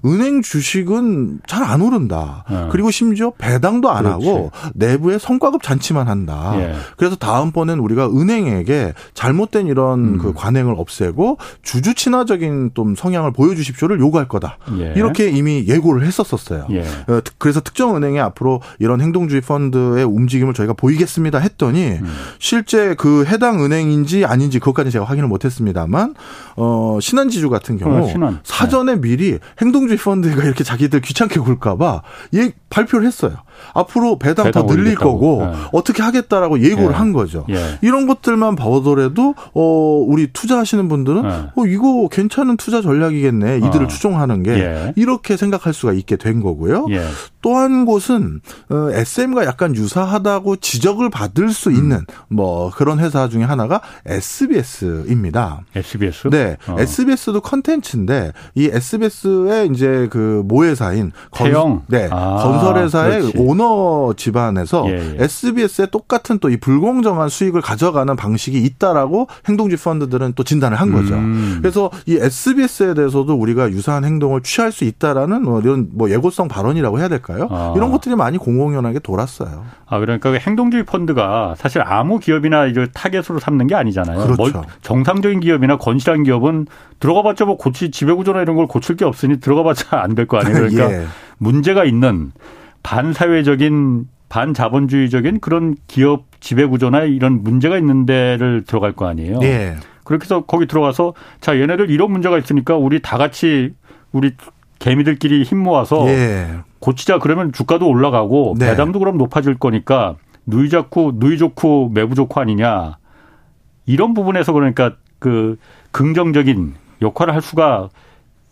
예. 은행 주식은 잘 안 오른다. 예. 그리고 심지어 배당도 안 그렇지. 하고 내부에 성과급 잔치만 한다. 예. 그래서 다음번엔 우리가 은행에게 잘못된 이런 음. 그 관행을 없애고 주주 친화적인 좀 성향을 보여주십시오를 요구할 거다. 예. 이렇게 이미 예고를 했었었어요. 예. 어, 그래서 특정 은행에 앞으로 이런 행동주의 펀드의 움직임을 저희가 보이겠습니다 했더니 음. 실제 그 해당 은행인지 아니 아닌지 그것까지 제가 확인을 못했습니다만 어 신한지주 같은 경우 어, 신한. 사전에 네. 미리 행동주의 펀드가 이렇게 자기들 귀찮게 굴까봐 예 발표를 했어요. 앞으로 배당, 배당 더 늘릴 거고 네. 어떻게 하겠다라고 예고를 예. 한 거죠. 예. 이런 것들만 보더라도 어 우리 투자하시는 분들은 예. 어 이거 괜찮은 투자 전략이겠네. 이들을 어. 추종하는 게 예. 이렇게 생각할 수가 있게 된 거고요. 예. 또한 곳은 어, SM과 약간 유사하다고 지적을 받을 수 음. 있는 뭐 그런 회사 중에 하나가 SBS입니다. SBS? 네, 어. SBS도 컨텐츠인데 이 SBS의 이제 그 모회사인 태영, 네, 아, 건설회사의. 오너 집안에서 예, 예. SBS의 똑같은 또 이 불공정한 수익을 가져가는 방식이 있다라고 행동주의 펀드들은 또 진단을 한 거죠. 음. 그래서 이 SBS에 대해서도 우리가 유사한 행동을 취할 수 있다라는 뭐 이런 뭐 예고성 발언이라고 해야 될까요? 아. 이런 것들이 많이 공공연하게 돌았어요. 아 그러니까 그 행동주의 펀드가 사실 아무 기업이나 이제 타겟으로 삼는 게 아니잖아요. 그렇죠. 뭐 정상적인 기업이나 건실한 기업은 들어가봤자 뭐 고치 지배구조나 이런 걸 고칠 게 없으니 들어가봤자 안 될 거 아니에요. 그러니까 예. 문제가 있는 반사회적인 반자본주의적인 그런 기업 지배 구조나 이런 문제가 있는 데를 들어갈 거 아니에요. 예. 그렇게 해서 거기 들어가서 자 얘네들 이런 문제가 있으니까 우리 다 같이 우리 개미들끼리 힘 모아서 예. 고치자 그러면 주가도 올라가고 네. 배당도 그럼 높아질 거니까 누이 좋고 누이 좋고 매부 좋고 아니냐 이런 부분에서 그러니까 그 긍정적인 역할을 할 수가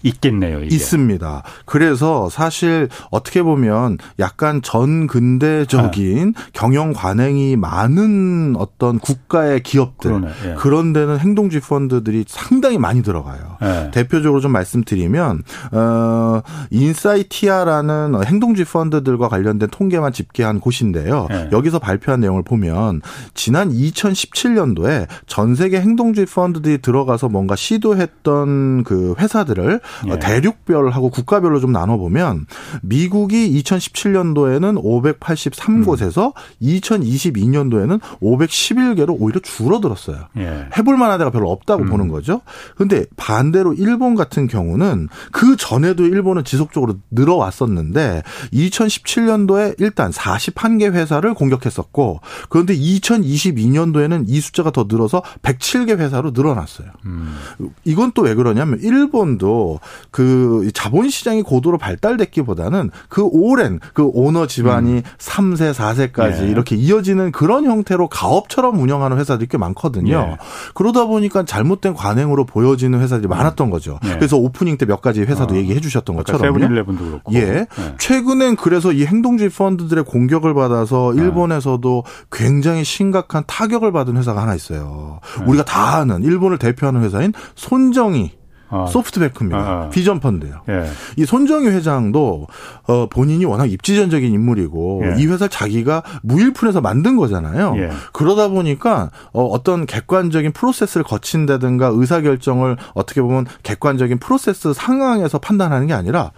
있겠네요. 이게. 있습니다. 그래서 사실 어떻게 보면 약간 전근대적인 네. 경영 관행이 많은 어떤 국가의 기업들 예. 그런 데는 행동주의 펀드들이 상당히 많이 들어가요. 예. 대표적으로 좀 말씀드리면 어 인사이티아라는 행동주의 펀드들과 관련된 통계만 집계한 곳인데요. 예. 여기서 발표한 내용을 보면 지난 2017년도에 전 세계 행동주의 펀드들이 들어가서 뭔가 시도했던 그 회사들을 예. 대륙별하고 국가별로 좀 나눠 보면 미국이 2017년도에는 583곳에서 음. 2022년도에는 511개로 오히려 줄어들었어요. 예. 해볼 만한 데가 별로 없다고 음. 보는 거죠. 근데 반대로 일본 같은 경우는 그 전에도 일본은 지속적으로 늘어왔었는데 2017년도에 일단 41개 회사를 공격했었고 그런데 2022년도에는 이 숫자가 더 늘어서 107개 회사로 늘어났어요. 음. 이건 또 왜 그러냐면 일본도 그 자본 시장이 고도로 발달됐기보다는 그 오랜 그 오너 집안이 음. 3세, 4세까지 예. 이렇게 이어지는 그런 형태로 가업처럼 운영하는 회사들이 꽤 많거든요. 예. 그러다 보니까 잘못된 관행으로 보여지는 회사들이 많았던 거죠. 예. 그래서 오프닝 때 몇 가지 회사도 어. 얘기해 주셨던 것처럼. 세븐일레븐도 그렇고. 예. 예. 최근엔 그래서 이 행동주의 펀드들의 공격을 받아서 예. 일본에서도 굉장히 심각한 타격을 받은 회사가 하나 있어요. 예. 우리가 다 아는 일본을 대표하는 회사인 손정이 어. 소프트뱅크입니다. 어. 비전 펀드예요. 예. 이 손정희 회장도 어 본인이 워낙 입지전적인 인물이고 예. 이 회사 자기가 무일푼에서 만든 거잖아요. 예. 그러다 보니까 어 어떤 객관적인 프로세스를 거친다든가 의사 결정을 어떻게 보면 객관적인 프로세스 상황에서 판단하는 게 아니라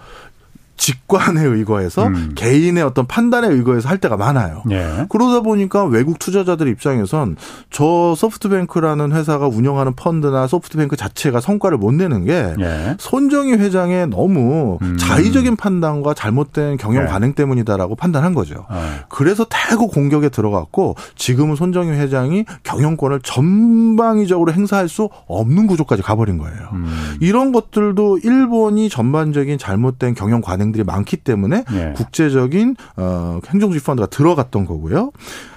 직관에 의거해서 음. 개인의 어떤 판단에 의거해서 할 때가 많아요. 예. 그러다 보니까 외국 투자자들 입장에선 저 소프트뱅크라는 회사가 운영하는 펀드나 소프트뱅크 자체가 성과를 못 내는 게 예. 손정희 회장의 너무 음. 자의적인 판단과 잘못된 경영 예. 관행 때문이다라고 판단한 거죠. 예. 그래서 대거 공격에 들어갔고 지금은 손정희 회장이 경영권을 전방위적으로 행사할 수 없는 구조까지 가버린 거예요. 음. 이런 것들도 일본이 전반적인 잘못된 경영 관행 은행들이 많기 때문에 네. 국제적인 어 행정주의 펀드가 들어갔던 거고요.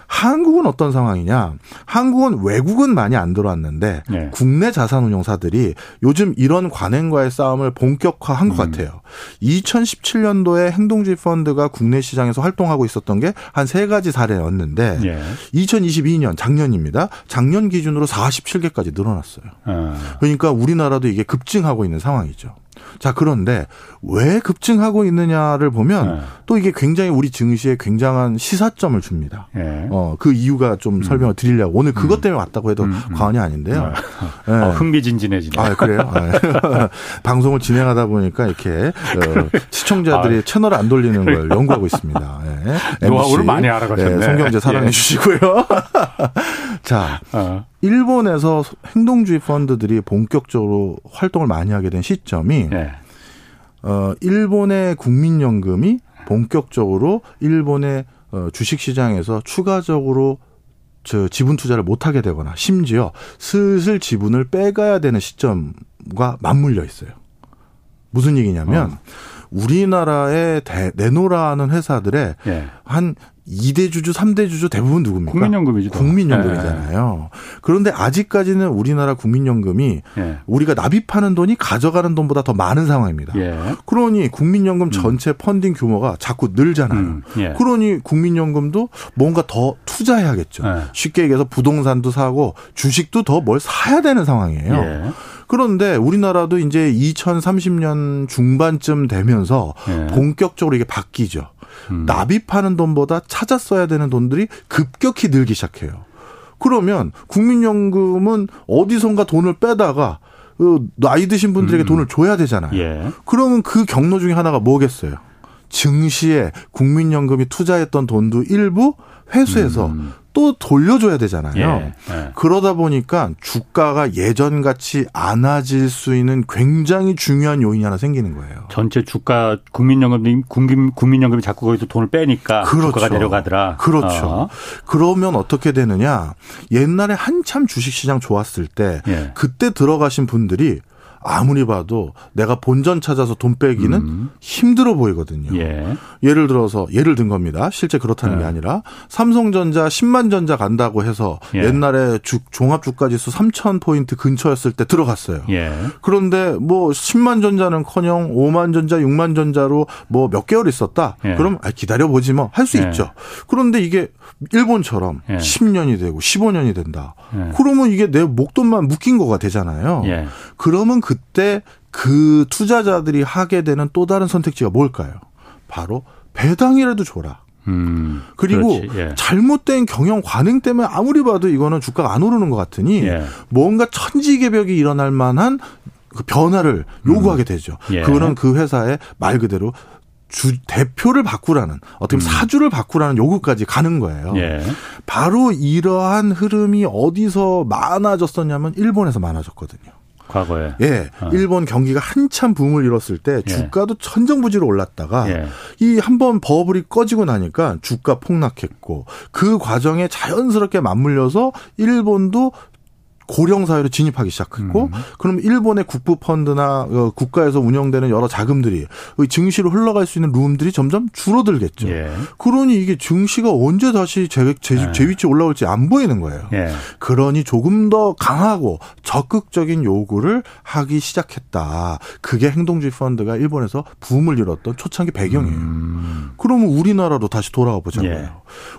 한국은 어떤 상황이냐? 한국은 외국은 많이 안 들어왔는데 네. 국내 자산운용사들이 요즘 이런 관행과의 싸움을 본격화한 것 음. 같아요. 2017년도에 행동주의 펀드가 국내 시장에서 활동하고 있었던 게 한 세 가지 사례였는데 네. 2022년 작년입니다. 작년 기준으로 47개까지 늘어났어요. 아. 그러니까 우리나라도 이게 급증하고 있는 상황이죠. 자, 그런데 왜 급증하고 있느냐를 보면 네. 또 이게 굉장히 우리 증시에 굉장한 시사점을 줍니다. 네. 어, 그 이유가 좀 음. 설명을 드리려고 오늘 그것 음. 때문에 왔다고 해도 음. 음. 과언이 아닌데요. 네. 어, 흥미진진해지네. 아, 그래요? 아, 방송을 진행하다 보니까 이렇게 어, 시청자들이 아, 채널을 안 돌리는 걸 연구하고 있습니다. 네. 노하우를 많이 알아가셨네. 네, 성경제 사랑해 예. 주시고요. 자, 어. 일본에서 행동주의 펀드들이 본격적으로 활동을 많이 하게 된 시점이 네. 어 일본의 국민연금이 본격적으로 일본의 어, 주식 시장에서 추가적으로 저 지분 투자를 못 하게 되거나 심지어 슬슬 지분을 빼가야 되는 시점과 맞물려 있어요. 무슨 얘기냐면 어. 우리나라에 대, 내노라하는 회사들의 예. 한 2대 주주, 3대 주주 대부분 누굽니까? 국민연금이죠. 국민연금이잖아요. 네. 그런데 아직까지는 우리나라 국민연금이 네. 우리가 납입하는 돈이 가져가는 돈보다 더 많은 상황입니다. 예. 그러니 국민연금 음. 전체 음. 펀딩 규모가 자꾸 늘잖아요. 음. 예. 그러니 국민연금도 뭔가 더 투자해야겠죠. 예. 쉽게 얘기해서 부동산도 사고 주식도 더 뭘 사야 되는 상황이에요. 예. 그런데 우리나라도 이제 2030년 중반쯤 되면서 예. 본격적으로 이게 바뀌죠. 음. 납입하는 돈보다 찾아 써야 되는 돈들이 급격히 늘기 시작해요. 그러면 국민연금은 어디선가 돈을 빼다가 그 나이 드신 분들에게 음. 돈을 줘야 되잖아요. 예. 그러면 그 경로 중에 하나가 뭐겠어요? 증시에 국민연금이 투자했던 돈도 일부 회수해서 음. 또 돌려줘야 되잖아요. 예, 예. 그러다 보니까 주가가 예전 같이 안아질 수 있는 굉장히 중요한 요인이 하나 생기는 거예요. 전체 주가 국민연금이 국민 국민연금이 자꾸 거기서 돈을 빼니까 그렇죠. 주가가 내려가더라. 그렇죠. 어. 그러면 어떻게 되느냐? 옛날에 한참 주식시장 좋았을 때 예. 그때 들어가신 분들이 아무리 봐도 내가 본전 찾아서 돈 빼기는 음. 힘들어 보이거든요. 예. 를 들어서 예를 든 겁니다. 실제 그렇다는 예. 게 아니라 삼성전자 10만 전자 간다고 해서 예. 옛날에 주, 종합 주가지수 3천 포인트 근처였을 때 들어갔어요. 예. 그런데 뭐 10만 전자는커녕 5만 전자, 6만 전자로 뭐 몇 개월 있었다. 예. 그럼 아, 기다려 보지 뭐 할수 예. 있죠. 그런데 이게 일본처럼 10년이 되고 15년이 된다. 그러면 이게 내 목돈만 묶인 거가 되잖아요. 그러면 그 그때 그 투자자들이 하게 되는 또 다른 선택지가 뭘까요? 바로 배당이라도 줘라. 음, 그리고 예. 잘못된 경영 관행 때문에 아무리 봐도 이거는 주가가 안 오르는 것 같으니 예. 뭔가 천지개벽이 일어날 만한 그 변화를 요구하게 음. 되죠. 예. 그거는 그 회사의 말 그대로 주 대표를 바꾸라는 어떻게 보면 음. 사주를 바꾸라는 요구까지 가는 거예요. 예. 바로 이러한 흐름이 어디서 많아졌었냐면 일본에서 많아졌거든요. 과거에. 예. 어. 일본 경기가 한참 붐을 이뤘을 때 예. 주가도 예. 천정부지로 올랐다가 예. 이한 번 버블이 꺼지고 나니까 주가 폭락했고 그 과정에 자연스럽게 맞물려서 일본도 고령 사회로 진입하기 시작했고 음. 그럼 일본의 국부 펀드나 어, 국가에서 운영되는 여러 자금들이 증시로 흘러갈 수 있는 룸들이 점점 줄어들겠죠. 예. 그러니 이게 증시가 언제 다시 제, 제, 예. 제 위치에 올라올지 안 보이는 거예요. 예. 그러니 조금 더 강하고 적극적인 요구를 하기 시작했다. 그게 행동주의 펀드가 일본에서 붐을 이뤘던 초창기 배경이에요. 음. 그러면 우리나라로 다시 돌아와 보자고요. 예.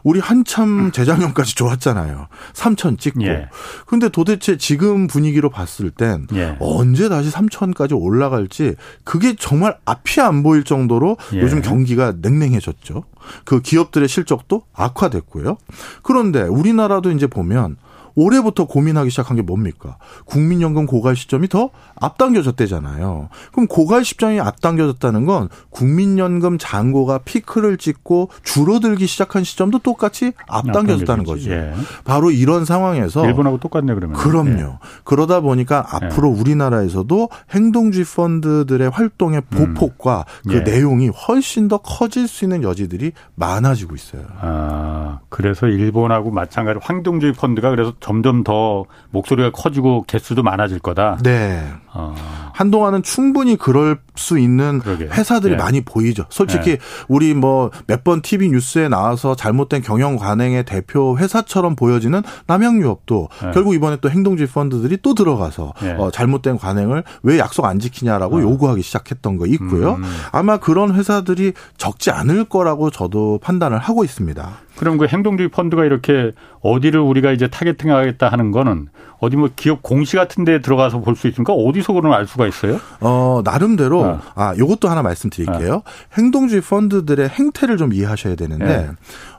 우리 한참 재작년까지 좋았잖아요. 3천 찍고. 예. 근데 도대체 도대체 지금 분위기로 봤을 땐 예. 언제 다시 3천까지 올라갈지 그게 정말 앞이 안 보일 정도로 예. 요즘 경기가 냉랭해졌죠. 그 기업들의 실적도 악화됐고요. 그런데 우리나라도 이제 보면 올해부터 고민하기 시작한 게 뭡니까? 국민연금 고갈 시점이 더 앞당겨졌대잖아요. 그럼 고갈 시점이 앞당겨졌다는 건 국민연금 잔고가 피크를 찍고 줄어들기 시작한 시점도 똑같이 앞당겨졌다는 거죠. 예. 바로 이런 상황에서 일본하고 똑같네 그러면. 그럼요. 예. 그러다 보니까 앞으로 예. 우리나라에서도 행동주의 펀드들의 활동의 음. 보폭과 음. 그 예. 내용이 훨씬 더 커질 수 있는 여지들이 많아지고 있어요. 아, 그래서 일본하고 마찬가지로 황동주의 펀드가 그래서 점점 더 목소리가 커지고 개수도 많아질 거다. 네. 어. 한동안은 충분히 그럴 수 있는 그러게. 회사들이 네. 많이 보이죠. 솔직히 네. 우리 뭐 몇 번 TV 뉴스에 나와서 잘못된 경영 관행의 대표 회사처럼 보여지는 남양유업도 네. 결국 이번에 또 행동주의 펀드들이 또 들어가서 네. 어, 잘못된 관행을 왜 약속 안 지키냐라고 어. 요구하기 시작했던 거 있고요. 음. 아마 그런 회사들이 적지 않을 거라고 저도 판단을 하고 있습니다. 그럼 그 행동주의 펀드가 이렇게 어디를 우리가 이제 타겟팅하겠다 하는 거는 어디 뭐 기업 공시 같은 데 들어가서 볼 수 있습니까? 어디서 그러면 알 수가 있어요? 어, 나름대로 어. 아, 요것도 하나 말씀드릴게요. 어. 행동주의 펀드들의 행태를 좀 이해하셔야 되는데 네.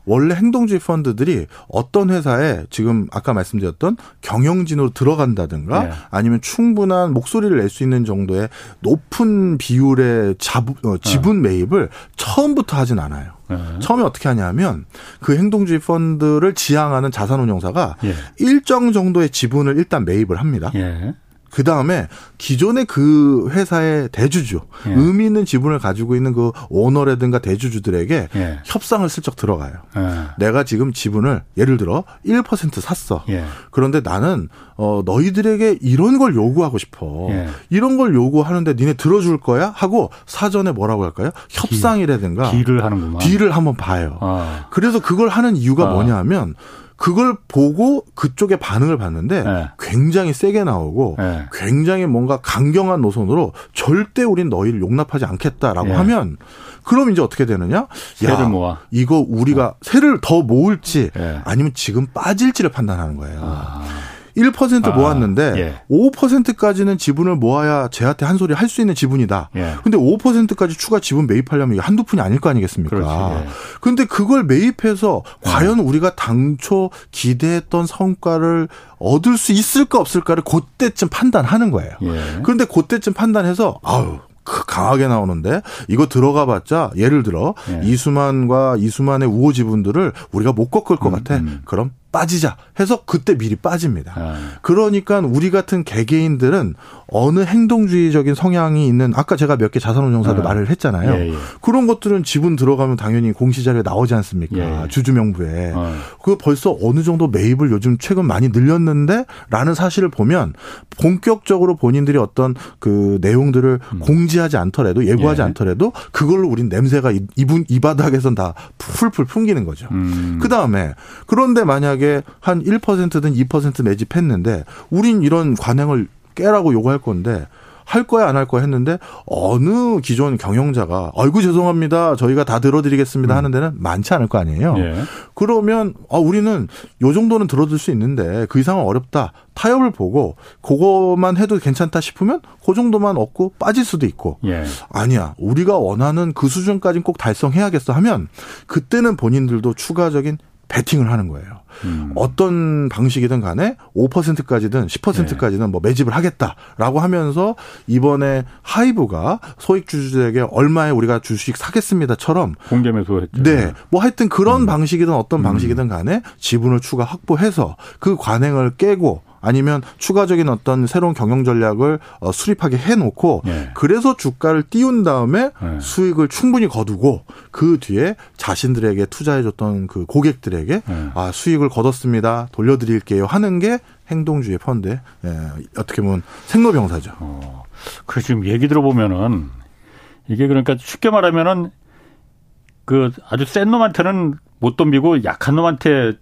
원래 행동주의 펀드들이 어떤 회사에 지금 아까 말씀드렸던 경영진으로 들어간다든가 네. 아니면 충분한 목소리를 낼 수 있는 정도의 높은 비율의 자부, 어, 지분 네. 매입을 처음부터 하진 않아요. 네. 처음에 어떻게 하냐면 그 행동주의 펀드를 지향하는 자산운용사가 예. 일정 정도의 지분을 일단 매입을 합니다. 예. 그그 다음에 기존의 그 회사의 대주주, 예. 의미 있는 지분을 가지고 있는 그 오너라든가 대주주들에게 예. 협상을 슬쩍 들어가요. 예. 내가 지금 지분을 예를 들어 1% 샀어. 예. 그런데 나는 어 너희들에게 이런 걸 요구하고 싶어. 예. 이런 걸 요구하는데 니네 들어줄 거야? 하고 사전에 뭐라고 할까요? 협상이라든가 딜을 하는구만. 딜을 한번 봐요. 아. 그래서 그걸 하는 이유가 아. 뭐냐하면 그걸 보고 그쪽의 반응을 봤는데 네. 굉장히 세게 나오고 네. 굉장히 뭔가 강경한 노선으로 절대 우린 너희를 용납하지 않겠다라고 네. 하면 그럼 이제 어떻게 되느냐? 세를 모아. 이거 우리가 세를 더 모을지 아니면 지금 빠질지를 판단하는 거예요. 아. 1% 아, 모았는데 예. 5%까지는 지분을 모아야 쟤한테 한 소리 할 수 있는 지분이다. 예. 근데 5%까지 추가 지분 매입하려면 이게 한두 푼이 아닐 거 아니겠습니까? 그렇지, 예. 근데 그걸 매입해서 과연 우리가 당초 기대했던 성과를 얻을 수 있을까 없을까를 그때쯤 판단하는 거예요. 예. 그런데 그때쯤 판단해서 아우 강하게 나오는데 이거 들어가 봤자 예를 들어 예. 이수만과 이수만의 우호 지분들을 우리가 못 꺾을 것 음, 같아. 음. 그럼 빠지자 해서 그때 미리 빠집니다. 아. 그러니까 우리 같은 개개인들은 어느 행동주의적인 성향이 있는 아까 제가 몇 개 자산운용사들 아. 말을 했잖아요. 예, 예. 그런 것들은 지분 들어가면 당연히 공시자료에 나오지 않습니까? 예, 예. 주주명부에. 아. 그 벌써 어느 정도 매입을 요즘 최근 많이 늘렸는데 라는 사실을 보면 본격적으로 본인들이 어떤 그 내용들을 음. 공지하지 않더라도 예고하지 예. 않더라도 그걸로 우린 냄새가 이분 이 바닥에선 다 풀풀 풍기는 거죠. 음. 그 다음에 그런데 만약 만약에 한 1%든 2% 매집했는데 우린 이런 관행을 깨라고 요구할 건데 할 거야 안 할 거야 했는데 어느 기존 경영자가 아이고 죄송합니다 저희가 다 들어드리겠습니다 음. 하는 데는 많지 않을 거 아니에요. 예. 그러면 아 우리는 요 정도는 들어줄 수 있는데 그 이상은 어렵다 타협을 보고 그거만 해도 괜찮다 싶으면 그 정도만 얻고 빠질 수도 있고 예. 아니야 우리가 원하는 그 수준까지는 꼭 달성해야겠어 하면 그때는 본인들도 추가적인 베팅을 하는 거예요. 음. 어떤 방식이든 간에 5%까지든 10%까지는 네. 뭐 매집을 하겠다라고 하면서 이번에 하이브가 소액 주주들에게 얼마에 우리가 주식 사겠습니다처럼 공개 매수했죠. 네. 뭐 하여튼 그런 음. 방식이든 어떤 음. 방식이든 간에 지분을 추가 확보해서 그 관행을 깨고 아니면 추가적인 어떤 새로운 경영 전략을 어, 수립하게 해놓고 네. 그래서 주가를 띄운 다음에 네. 수익을 충분히 거두고 그 뒤에 자신들에게 투자해줬던 그 고객들에게 네. 아 수익을 거뒀습니다 돌려드릴게요 하는 게 행동주의 펀드의 예, 어떻게 보면 생로병사죠. 어, 그 지금 얘기 들어보면은 이게 그러니까 쉽게 말하면은 그 아주 센 놈한테는 못 덤비고 약한 놈한테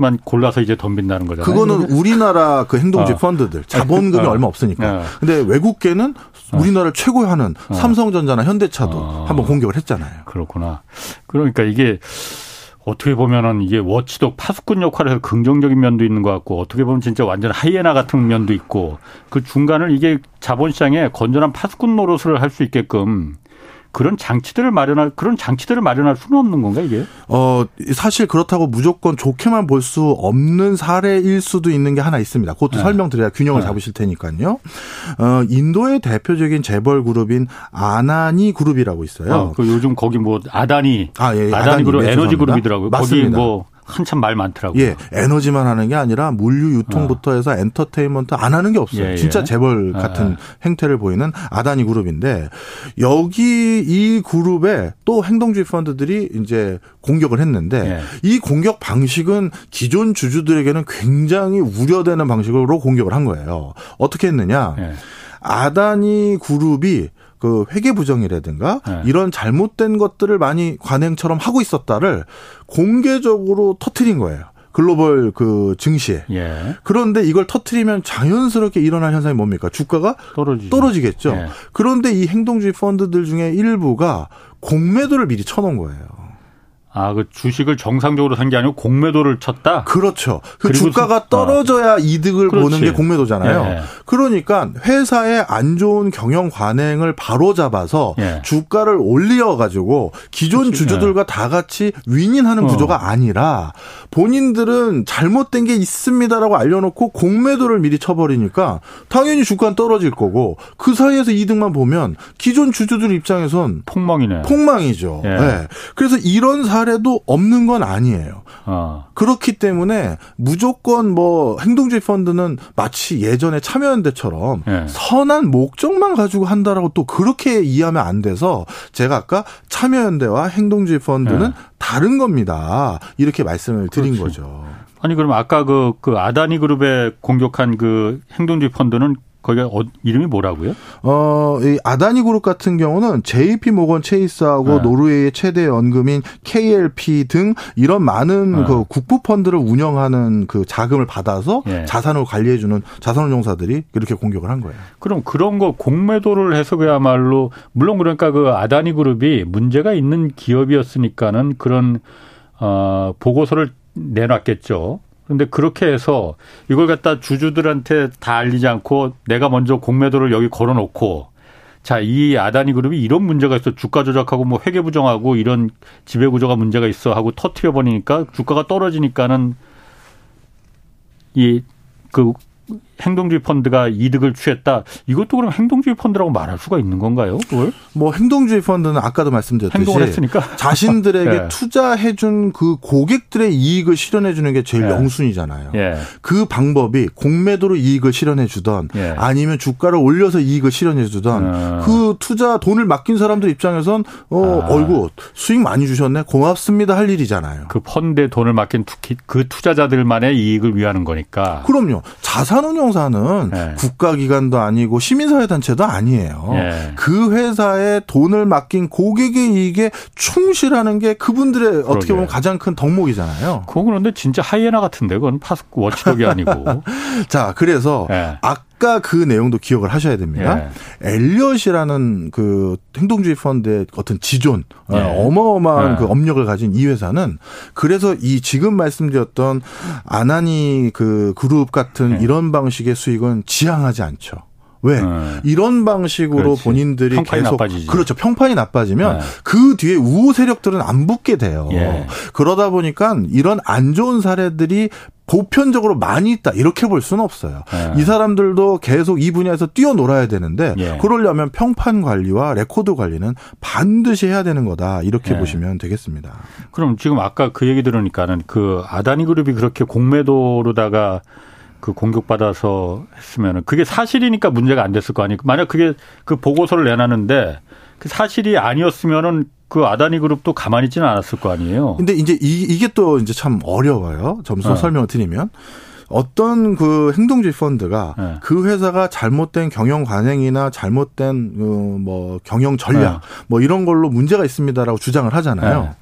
만 골라서 이제 덤빈다는 거잖아요. 그거는 우리나라 그 행동주의 어. 펀드들 자본금이 어. 얼마 없으니까. 어. 근데 외국계는 어. 우리나라를 최고로 하는 어. 삼성전자나 현대차도 어. 한번 공격을 했잖아요. 그렇구나. 그러니까 이게 어떻게 보면은 이게 워치독 파수꾼 역할을 해서 긍정적인 면도 있는 것 같고 어떻게 보면 진짜 완전 하이에나 같은 면도 있고 그 중간을 이게 자본시장에 건전한 파수꾼 노릇을 할 수 있게끔 그런 장치들을 마련할 그런 장치들을 마련할 수는 없는 건가 이게? 어 사실 그렇다고 무조건 좋게만 볼 수 없는 사례일 수도 있는 게 하나 있습니다. 그것도 네. 설명드려야 균형을 네. 잡으실 테니까요. 어 인도의 대표적인 재벌 그룹인 아나니 그룹이라고 있어요. 어, 그 요즘 거기 뭐 아다니 아, 예, 예. 아다니, 아다니 그룹 네, 에너지 그룹이더라고요. 맞습니다. 거기 뭐 한참 말 많더라고요. 예, 에너지만 하는 게 아니라 물류 유통부터 해서 엔터테인먼트 안 하는 게 없어요. 예, 예. 진짜 재벌 아, 같은 예. 행태를 보이는 아다니 그룹인데 여기 이 그룹에 또 행동주의 펀드들이 이제 공격을 했는데 예. 이 공격 방식은 기존 주주들에게는 굉장히 우려되는 방식으로 공격을 한 거예요. 어떻게 했느냐? 예. 아다니 그룹이 그 회계 부정이라든가 네. 이런 잘못된 것들을 많이 관행처럼 하고 있었다를 공개적으로 터트린 거예요. 글로벌 그 증시에. 예. 그런데 이걸 터트리면 자연스럽게 일어날 현상이 뭡니까? 주가가 떨어지죠. 떨어지겠죠. 예. 그런데 이 행동주의 펀드들 중에 일부가 공매도를 미리 쳐놓은 거예요. 아, 그 주식을 정상적으로 산 게 아니고 공매도를 쳤다? 그렇죠. 그 주가가 어. 떨어져야 어. 이득을 그렇지. 보는 게 공매도잖아요. 예. 그러니까 회사의 안 좋은 경영 관행을 바로 잡아서 예. 주가를 올려 가지고 기존 그렇지. 주주들과 예. 다 같이 윈윈하는 어. 구조가 아니라 본인들은 잘못된 게 있습니다라고 알려놓고 공매도를 미리 쳐버리니까 당연히 주가는 떨어질 거고 그 사이에서 이득만 보면 기존 주주들 입장에선 폭망이네. 폭망이죠. 예. 네. 그래서 이런 사례 사례도 없는 건 아니에요. 어. 그렇기 때문에 무조건 뭐 행동주의 펀드는 마치 예전에 참여연대처럼 네. 선한 목적만 가지고 한다라고 또 그렇게 이해하면 안 돼서 제가 아까 참여연대와 행동주의 펀드는 네. 다른 겁니다. 이렇게 말씀을 드린 그렇지. 거죠. 아니 그럼 아까 그, 그 아다니 그룹에 공격한 그 행동주의 펀드는 거기가 어, 이름이 뭐라고요? 어, 이 아다니 그룹 같은 경우는 JP 모건 체이스하고 네. 노르웨이의 최대 연금인 KLP 등 이런 많은 네. 그 국부 펀드를 운영하는 그 자금을 받아서 네. 자산을 관리해 주는 자산운용사들이 그렇게 공격을 한 거예요. 그럼 그런 거 공매도를 해서 그야말로 물론 그러니까 그 아다니 그룹이 문제가 있는 기업이었으니까는 그런 어 보고서를 내놨겠죠. 근데 그렇게 해서 이걸 갖다 주주들한테 다 알리지 않고 내가 먼저 공매도를 여기 걸어놓고 자, 이 아다니 그룹이 이런 문제가 있어. 주가 조작하고 뭐 회계 부정하고 이런 지배 구조가 문제가 있어 하고 터트려 버리니까 주가가 떨어지니까는 이 그 행동주의 펀드가 이득을 취했다. 이것도 그럼 행동주의 펀드라고 말할 수가 있는 건가요? 그걸? 뭐 행동주의 펀드는 아까도 말씀드렸듯이 행동을 했으니까 자신들에게 네. 투자해 준 그 고객들의 이익을 실현해 주는 게 제일 네. 영순이잖아요. 네. 그 방법이 공매도로 이익을 실현해 주던 아니면 주가를 올려서 이익을 실현해 주던 어. 그 투자 돈을 맡긴 사람들 입장에선 어, 아. 어이구 수익 많이 주셨네. 고맙습니다 할 일이잖아요. 그 펀드에 돈을 맡긴 그 투자자들만의 이익을 위하는 거니까. 그럼요. 자산 산운용 사는 네. 국가기관도 아니고 시민사회단체도 아니에요. 네. 그 회사에 돈을 맡긴 고객의 이익에 충실하는 게 그분들의 그러게. 어떻게 보면 가장 큰 덕목이잖아요. 그건 그런데 진짜 하이에나 같은데 그건 파스 워치독이 아니고. 자, 그래서 네. 아까 그 내용도 기억을 하셔야 됩니다. 예. 엘리엇이라는 그 행동주의 펀드의 어떤 지존, 예. 어마어마한 예. 그 업력을 가진 이 회사는 그래서 이 지금 말씀드렸던 아나니 그 그룹 같은 예. 이런 방식의 수익은 지향하지 않죠. 왜 네. 이런 방식으로 그렇지. 본인들이 계속 나빠지지. 그렇죠 평판이 나빠지면 네. 그 뒤에 우호 세력들은 안 붙게 돼요. 예. 그러다 보니까 이런 안 좋은 사례들이 보편적으로 많이 있다 이렇게 볼 수는 없어요. 네. 이 사람들도 계속 이 분야에서 뛰어놀아야 되는데 예. 그러려면 평판 관리와 레코드 관리는 반드시 해야 되는 거다 이렇게 예. 보시면 되겠습니다. 그럼 지금 아까 그 얘기 들으니까는 그 아다니 그룹이 그렇게 공매도로다가 그 공격받아서 했으면은 그게 사실이니까 문제가 안 됐을 거 아니에요. 만약 그게 그 보고서를 내놨는데 그 사실이 아니었으면은 그 아다니 그룹도 가만히 있지는 않았을 거 아니에요. 근데 이제 이, 이게 또 이제 참 어려워요. 점수 어. 설명을 드리면. 어떤 그 행동주의 펀드가 네. 그 회사가 잘못된 경영 관행이나 잘못된 그뭐 경영 전략 네. 뭐 이런 걸로 문제가 있습니다라고 주장을 하잖아요.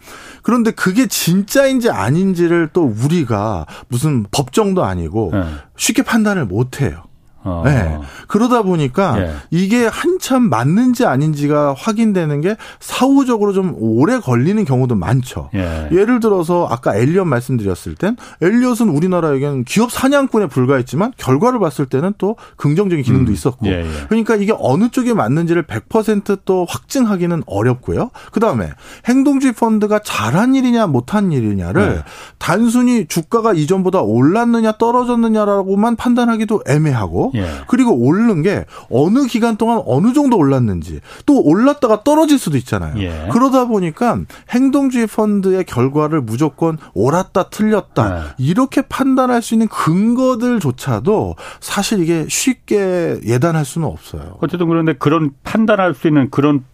네. 그런데 그게 진짜인지 아닌지를 또 우리가 무슨 법정도 아니고 네. 쉽게 판단을 못 해요. 어. 네. 그러다 보니까 예. 이게 한참 맞는지 아닌지가 확인되는 게 사후적으로 좀 오래 걸리는 경우도 많죠. 예. 를 들어서 아까 엘리엇 말씀드렸을 땐 엘리엇은 우리나라에게는 기업 사냥꾼에 불과했지만 결과를 봤을 때는 또 긍정적인 기능도 음. 있었고. 예, 예. 그러니까 이게 어느 쪽에 맞는지를 100%또 확증하기는 어렵고요. 그다음에 행동주의 펀드가 잘한 일이냐 못한 일이냐를 네. 단순히 주가가 이전보다 올랐느냐 떨어졌느냐라고만 판단하기도 애매하고 예. 그리고 오르는 게 어느 기간 동안 어느 정도 올랐는지 또 올랐다가 떨어질 수도 있잖아요. 예. 그러다 보니까 행동주의 펀드의 결과를 무조건 옳았다 틀렸다 예. 이렇게 판단할 수 있는 근거들조차도 사실 이게 쉽게 예단할 수는 없어요. 어쨌든 그런데 그런 판단할 수 있는 그런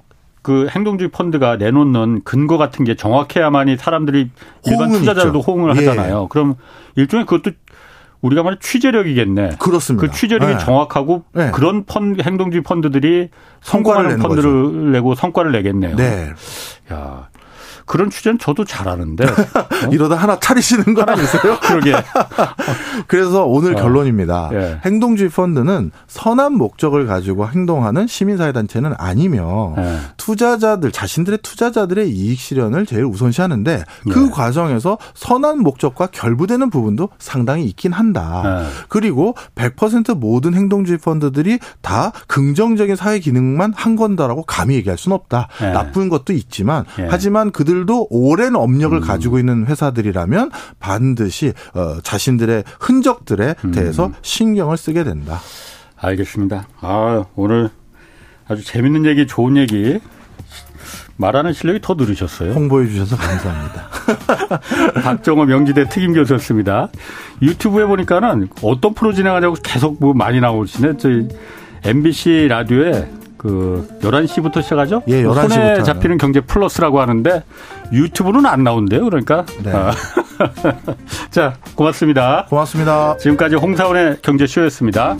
그 행동주의 펀드가 내놓는 근거 같은 게 정확해야만이 사람들이 일반 투자자들도 있죠. 호응을 예. 하잖아요. 그럼 일종의 그것도 우리가 말해 취재력이겠네. 그렇습니다. 그 취재력이 네. 정확하고 네. 그런 펀드 행동주의 펀드들이 성공하는 펀드를 거죠. 내고 성과를 내겠네요. 네. 야. 그런 취재는 저도 잘하는데 어? 이러다 하나 차리시는 거 아니세요? 그러게. 그래서 오늘 어. 결론입니다. 예. 행동주의 펀드는 선한 목적을 가지고 행동하는 시민사회 단체는 아니며 예. 투자자들 자신들의 투자자들의 이익 실현을 제일 우선시하는데 그 예. 과정에서 선한 목적과 결부되는 부분도 상당히 있긴 한다. 예. 그리고 100% 모든 행동주의 펀드들이 다 긍정적인 사회 기능만 한 건다라고 감히 얘기할 수는 없다. 예. 나쁜 것도 있지만 예. 하지만 그들 그들도 오랜 업력을 음. 가지고 있는 회사들이라면 반드시 어, 자신들의 흔적들에 음. 대해서 신경을 쓰게 된다. 알겠습니다. 아, 오늘 아주 재밌는 얘기, 좋은 얘기 말하는 실력이 더 늘으셨어요. 홍보해 주셔서 감사합니다. 박정호 명지대 특임 교수였습니다. 유튜브에 보니까는 어떤 프로 진행하냐고 계속 뭐 많이 나오시네. 저희 MBC 라디오에 그 11시부터 시작하죠? 예, 11시부터. 손에 잡히는 경제 플러스라고 하는데 유튜브는 안 나온대요. 그러니까. 네. 아. 자, 고맙습니다. 고맙습니다. 지금까지 홍사원의 경제쇼였습니다.